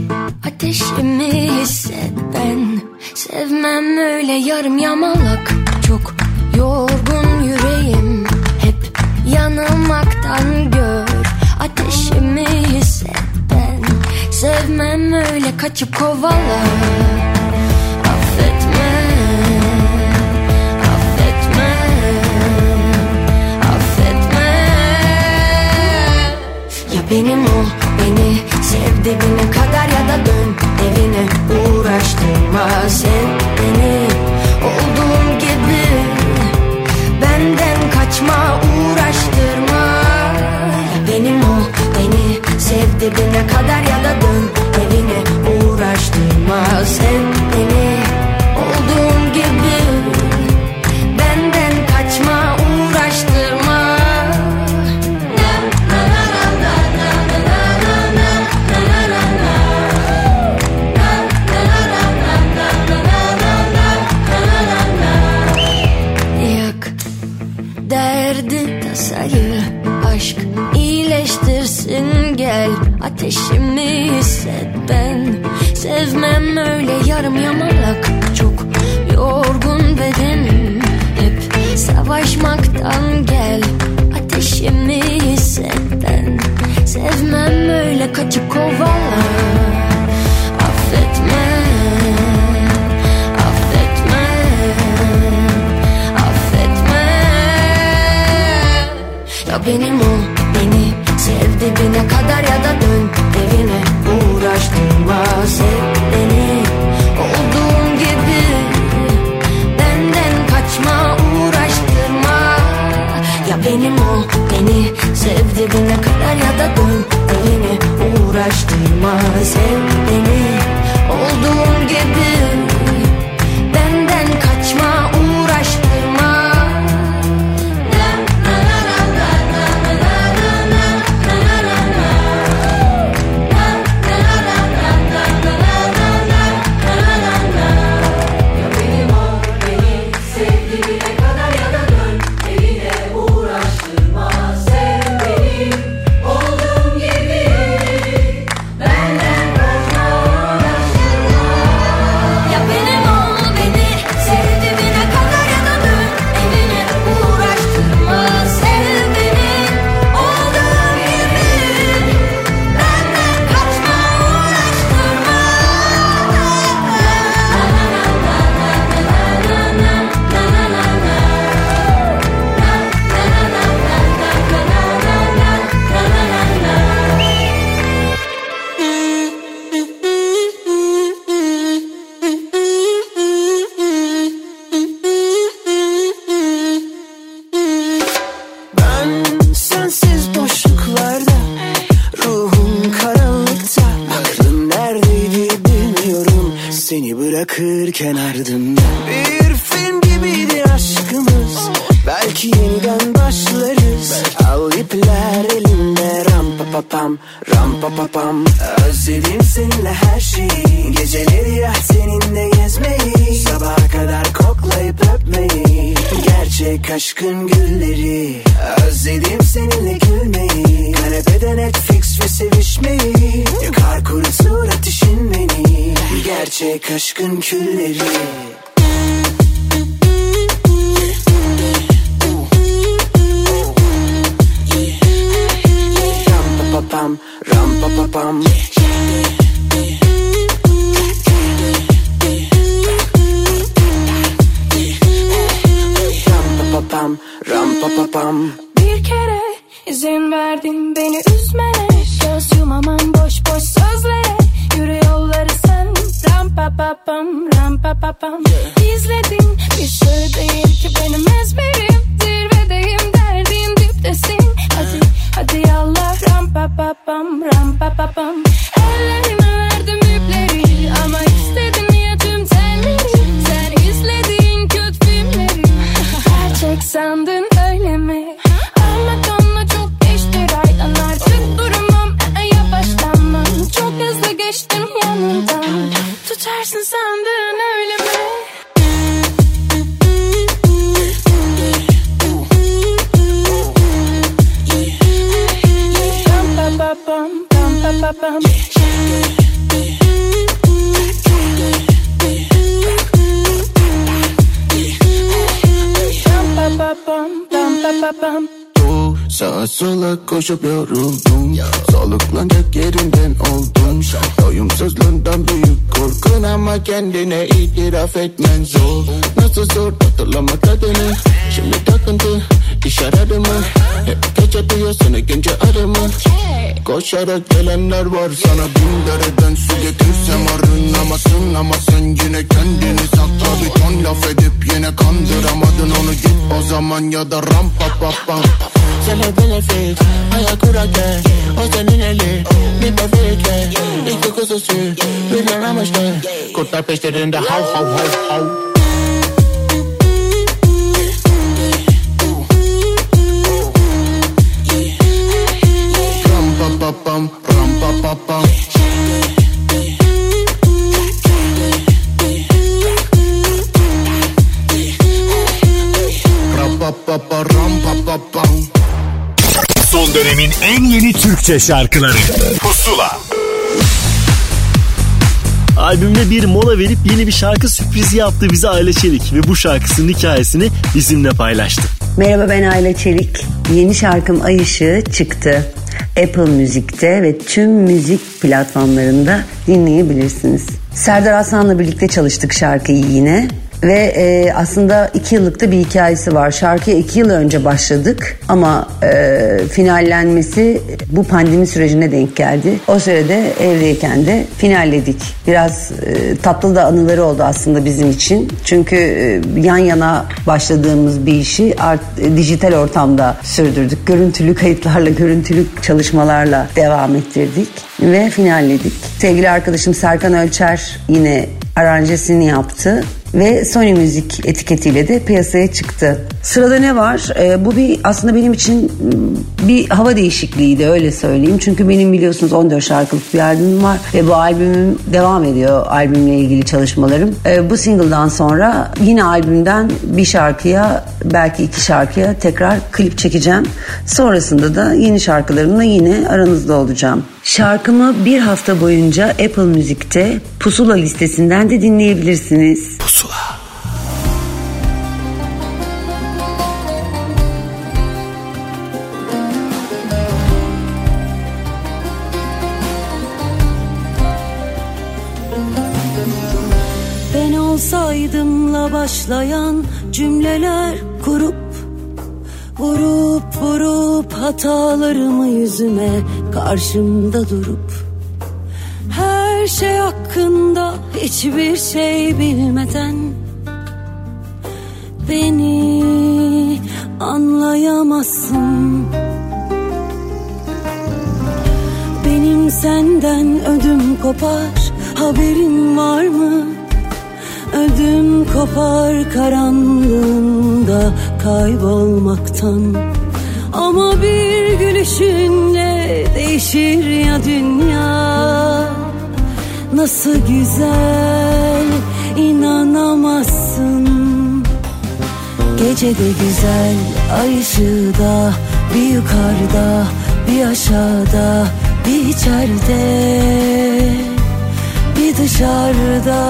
Ateşimi hisset. Ben Sevmem öyle yarım yamalak. Çok yorgun yüreğim Hep yanılmaktan gör Ateşimi hisset. Ben Sevmem öyle kaçıp kovala Affetme Affetme Affetme. Ya benim ol beni. Sev dibine kadar ya da dön evine. Uğraştırma sen beni. Olduğum gibi Benden kaçma uğraştırma. Benim ol beni. Sev dibine kadar ya da dön evine. Uğraştırma sen Gerçek aşkın külleri. Ram pa pa pam Ram pa pa pam Ram Koşarak gelenler var. Sana Bin dereden su getirsem arınamazsın Ama sen yine kendini sakla Bir ton laf edip yine kandıramadın onu. Git o zaman ya da ram pa pa pa Sana benefit hayal kurarken O senin eli bir bebekle İki kuzusu bir amaçlı Kurtlar peşlerinde hav hav hav hav Türkçe şarkıları Pusula Albümde bir mola verip yeni bir şarkı sürprizi yaptı bize Ayla Çelik ve bu şarkısının hikayesini bizimle paylaştı. Merhaba ben Ayla Çelik. Yeni şarkım Ay Işığı çıktı. Apple Müzik'te ve tüm müzik platformlarında dinleyebilirsiniz. Serdar Aslan'la birlikte çalıştık şarkıyı yine. Ve e, aslında iki yıllık da bir hikayesi var. Şarkıya iki yıl önce başladık ama e, finallenmesi bu pandemi sürecine denk geldi. O sürede evdeyken de finalledik. Biraz e, tatlı da anıları oldu aslında bizim için. Çünkü e, yan yana başladığımız bir işi art, e, dijital ortamda sürdürdük. Görüntülü kayıtlarla, görüntülü çalışmalarla devam ettirdik ve finalledik. Sevgili arkadaşım Serkan Ölçer yine aranjesini yaptı ve Sony Müzik etiketiyle de piyasaya çıktı. Sırada ne var? Ee, bu bir aslında benim için bir hava değişikliğiydi öyle söyleyeyim. Çünkü benim biliyorsunuz 14 şarkılık bir albümüm var ve bu albümüm devam ediyor albümle ilgili çalışmalarım. Ee, bu single'dan sonra yine albümden bir şarkıya belki iki şarkıya tekrar klip çekeceğim. Sonrasında da yeni şarkılarımla yine aranızda olacağım. Şarkımı bir hafta boyunca Apple Müzik'te Pusula listesinden de dinleyebilirsiniz. Pusula Ben olsaydımla başlayan cümleler kurup Vurup vurup hatalarımı yüzüme karşımda durup Her şey hakkında hiçbir şey bilmeden Beni anlayamazsın. Benim senden ödüm kopar haberin var mı? Ödüm kopar karanlığında kaybolmaktan. Ama bir gülüşünle değişir ya dünya Nasıl güzel inanamazsın. Gecede güzel ay ışığı da Bir yukarıda bir aşağıda bir içeride. Bir dışarıda.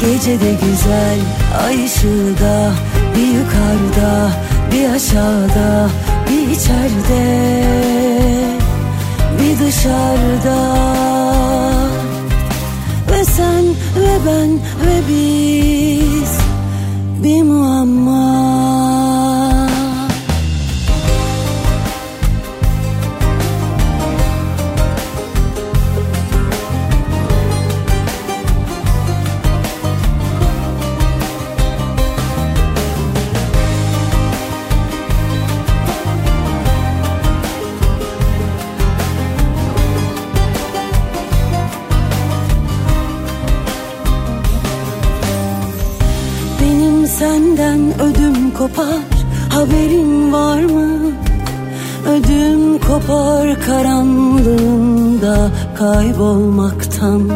Gecede güzel ay ışığı da Bir yukarıda bir aşağıda Bir içeride. Bir dışarıda Ve sen ve ben ve biz Bir muamma senden ödüm kopar haberin var mı? Ödüm kopar karanlığında kaybolmaktan.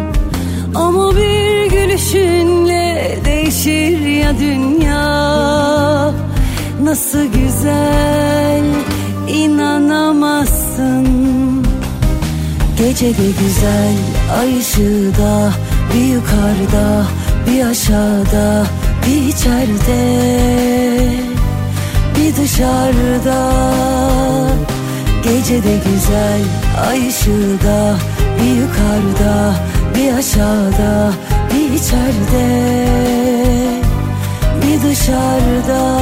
Ama bir gülüşünle değişir ya dünya. Nasıl güzel inanamazsın. Gecede güzel ay ışığı da Bir yukarıda bir aşağıda bir içeride Bir dışarıda. Gecede güzel ay ışığı da Bir yukarıda bir aşağıda bir içeride. Bir dışarıda.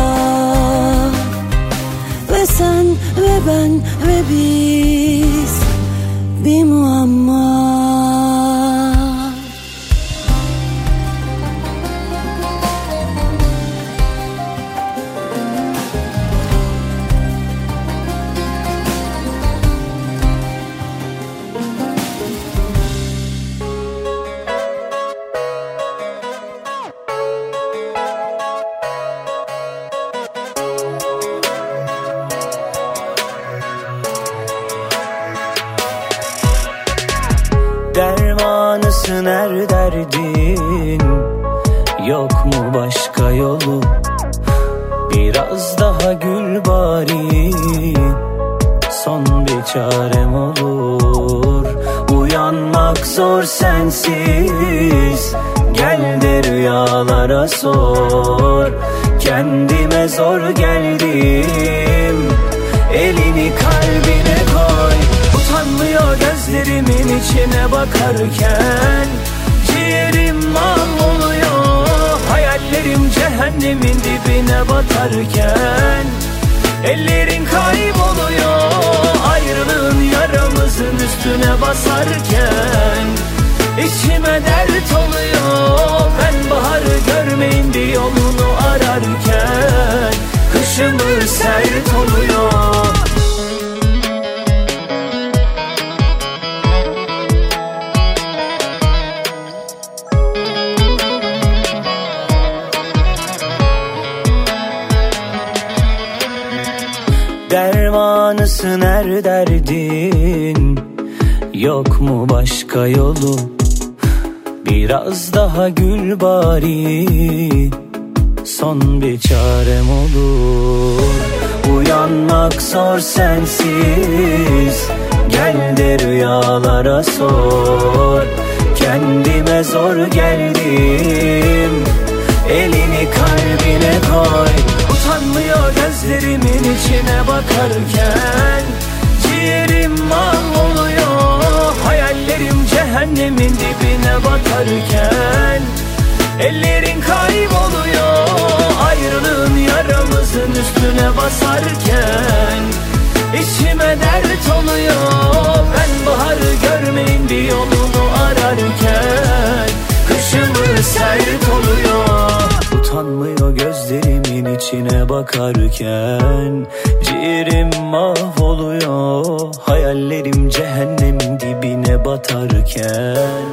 Ve sen ve ben ve biz Bir muamma içine bakarken Ciğerim mahvoluyor Hayallerim cehennemin dibine batarken Ellerin kayboluyor Ayrılığın yaramızın üstüne basarken İçime dert oluyor Ben baharı görmeyin bir yolunu ararken Kışımı sert oluyor Derdin? Yok mu başka yolu? Biraz daha gül bari. Son bir çarem olur. Uyanmak zor sensiz. Gel de rüyalara sor. Kendime zor geldim. Elini kalbine koy. Utanmıyor gözlerimin içine bakarken Ciğerim mahvoluyor. Hayallerim cehennemin dibine batarken Ellerin kayboluyor. Ayrılığın yaramızın üstüne basarken İçime dert oluyor. Ben baharı görmeyin bir yolunu ararken Kışımı sert oluyor Utanmıyor gözlerimin içine bakarken. Ciğerim mahvoluyor Hayallerim cehennemin dibine batarken.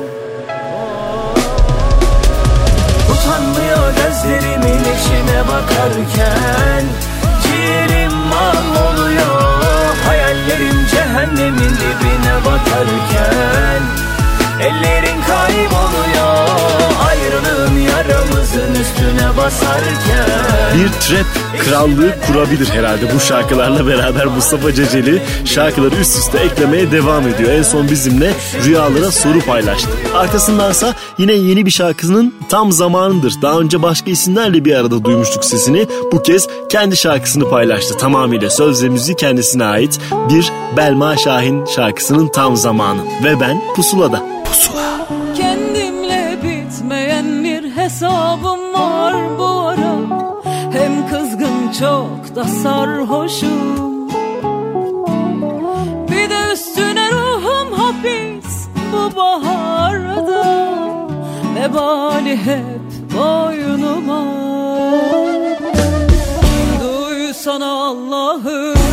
Utanmıyor gözlerimin içine bakarken. Ciğerim mahvoluyor Hayallerim cehennemin dibine batarken. Ellerin Ayrılığın yaramızın üstüne basarken Bir trap krallığı kurabilir herhalde bu şarkılarla beraber Mustafa Ceceli şarkıları üst üste eklemeye devam ediyor. En son bizimle rüyalara soru paylaştı. Arkasındansa yine yeni bir şarkısının tam zamanıdır. Daha önce başka isimlerle bir arada duymuştuk sesini. Bu kez kendi şarkısını paylaştı. Tamamıyla söz ve müziği kendisine ait bir Belma Şahin şarkısının tam zamanı. Ve ben Pusula'da. Pusula. Kendimle çok da sarhoşum. Bir de üstüne ruhum hapis bu baharda. Vebali hep boynuma. Duysana Allah'ım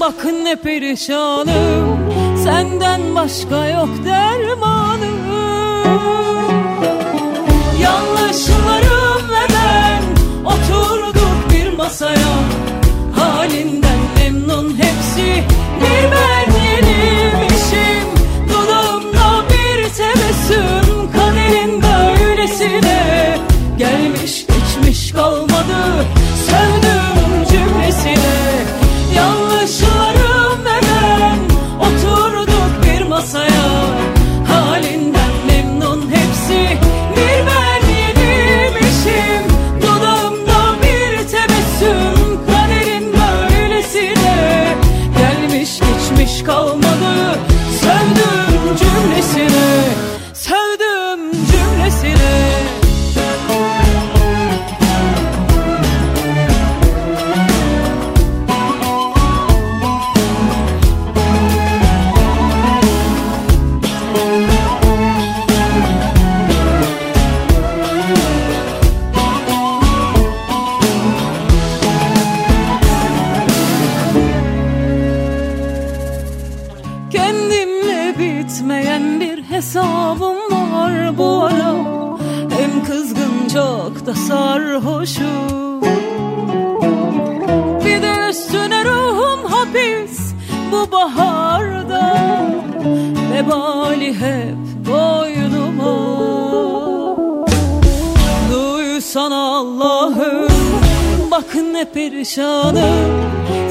Bak ne perişanım. Senden başka yok dermanım. Yanlışlarım ve ben Oturduk bir masaya. Halinden memnun hepsi. Bir ben perişanım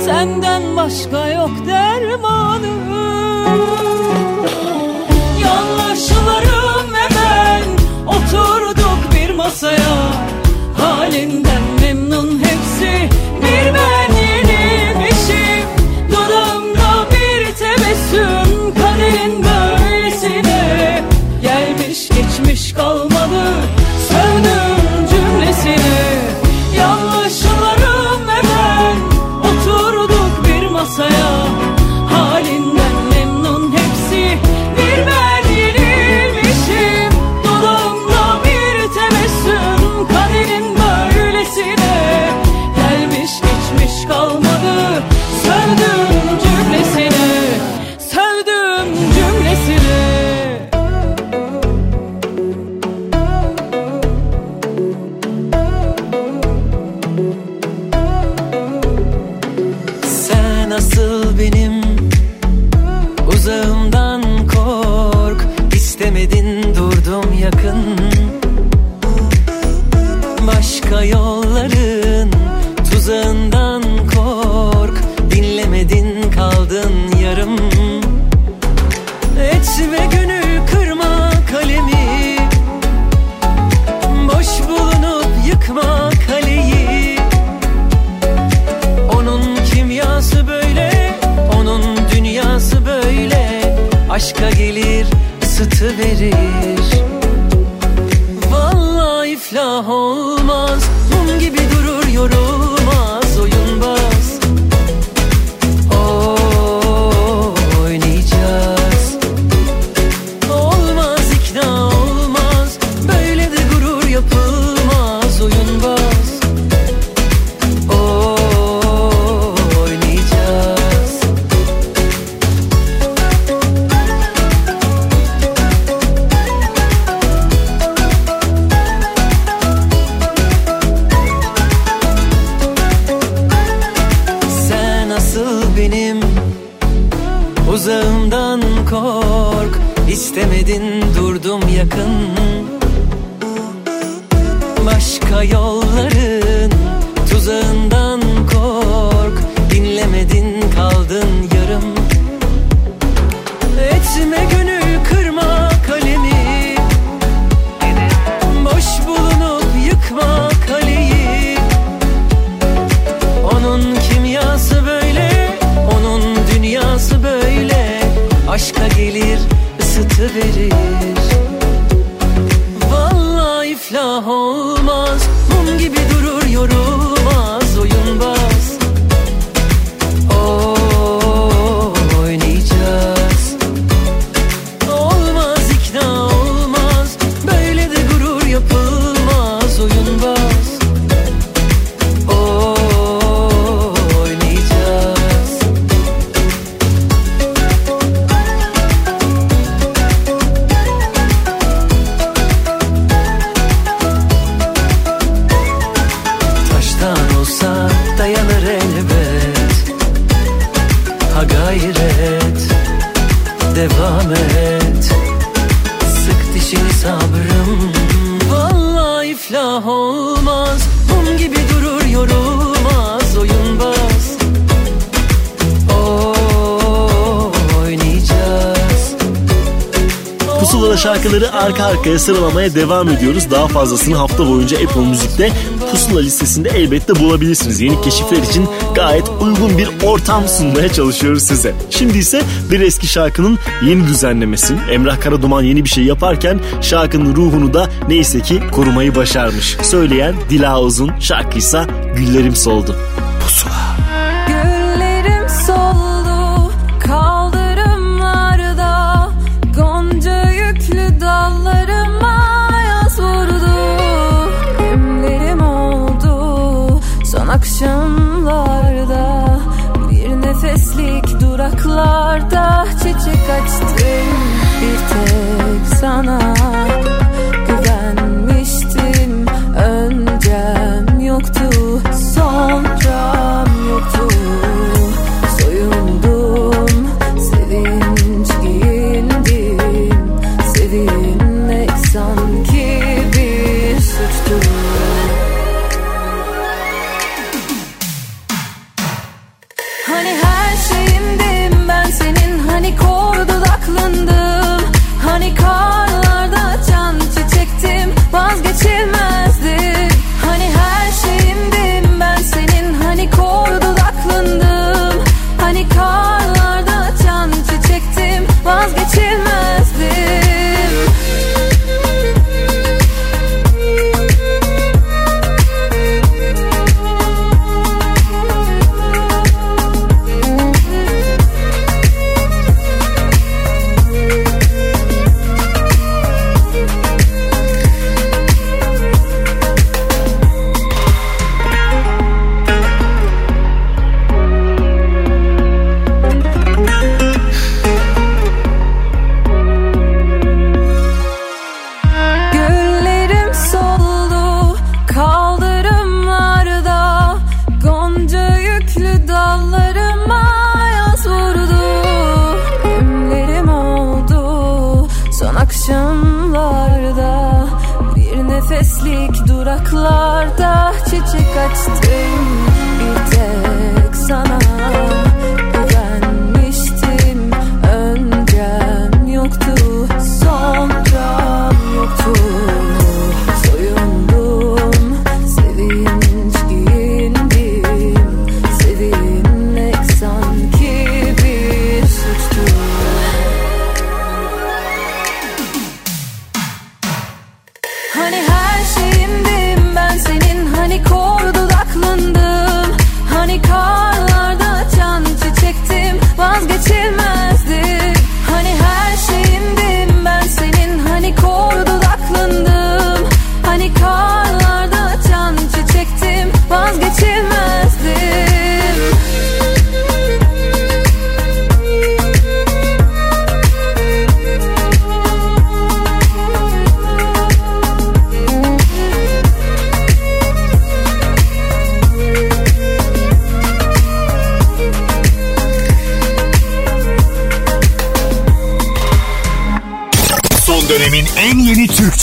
Senden başka yok de nasıl benim Uzağımdan kork? İstemedin durdum yakın. Başka yolları Aşka gelir ısıtı verir Vallahi iflah olur. arka arkaya sıralamaya devam ediyoruz. Daha fazlasını hafta boyunca Apple Müzik'te pusula listesinde elbette bulabilirsiniz. Yeni keşifler için gayet uygun bir ortam sunmaya çalışıyoruz size. Şimdi ise bir eski şarkının yeni düzenlemesi. Emrah Karaduman yeni bir şey yaparken şarkının ruhunu da neyse ki korumayı başarmış. Söyleyen Dila Uzun, şarkıysa Güllerim Soldu. camlarda Bir nefeslik duraklarda Çiçek açtım. Bir tek sana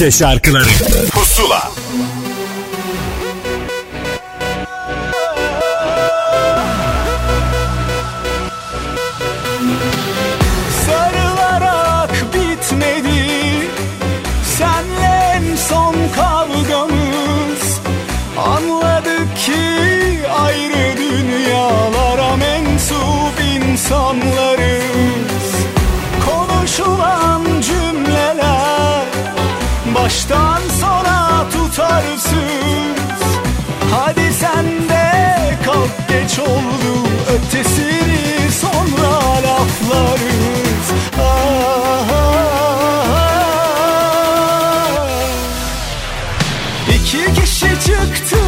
Türkçe şarkıları İki kişi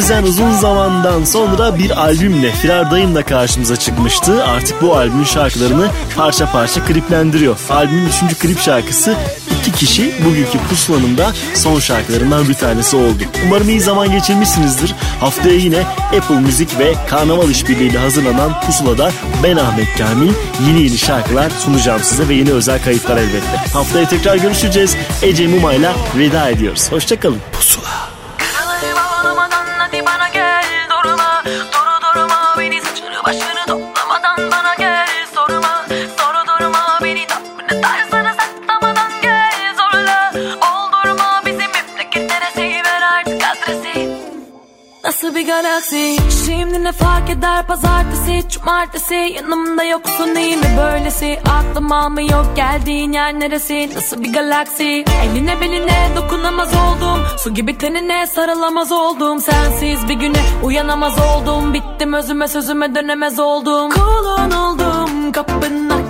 Özen uzun zamandan sonra bir albümle Firar Dayım'la karşımıza çıkmıştı. Artık bu albümün şarkılarını parça parça kliplendiriyor. Albümün üçüncü klip şarkısı iki kişi bugünkü pusulanın da son şarkılarından bir tanesi oldu. Umarım iyi zaman geçirmişsinizdir. Haftaya yine Apple Müzik ve Karnaval İşbirliği ile hazırlanan Pusula'da ben Ahmet Kamil yeni yeni şarkılar sunacağım size ve yeni özel kayıtlar elbette. Haftaya tekrar görüşeceğiz. Ece Muma'yla veda ediyoruz. Hoşçakalın. Pusula. Galaksi Şimdi ne fark eder? Pazartesi Cumartesi. Yanımda yoksun iyi mi böylesi. Aklım almıyor geldiğin yer neresi? Nasıl bir galaksi? Eline beline dokunamaz oldum. Su gibi tenine sarılamaz oldum. Sensiz bir güne uyanamaz oldum. Bittim özüme sözüme dönemez oldum. Kulun oldum kapına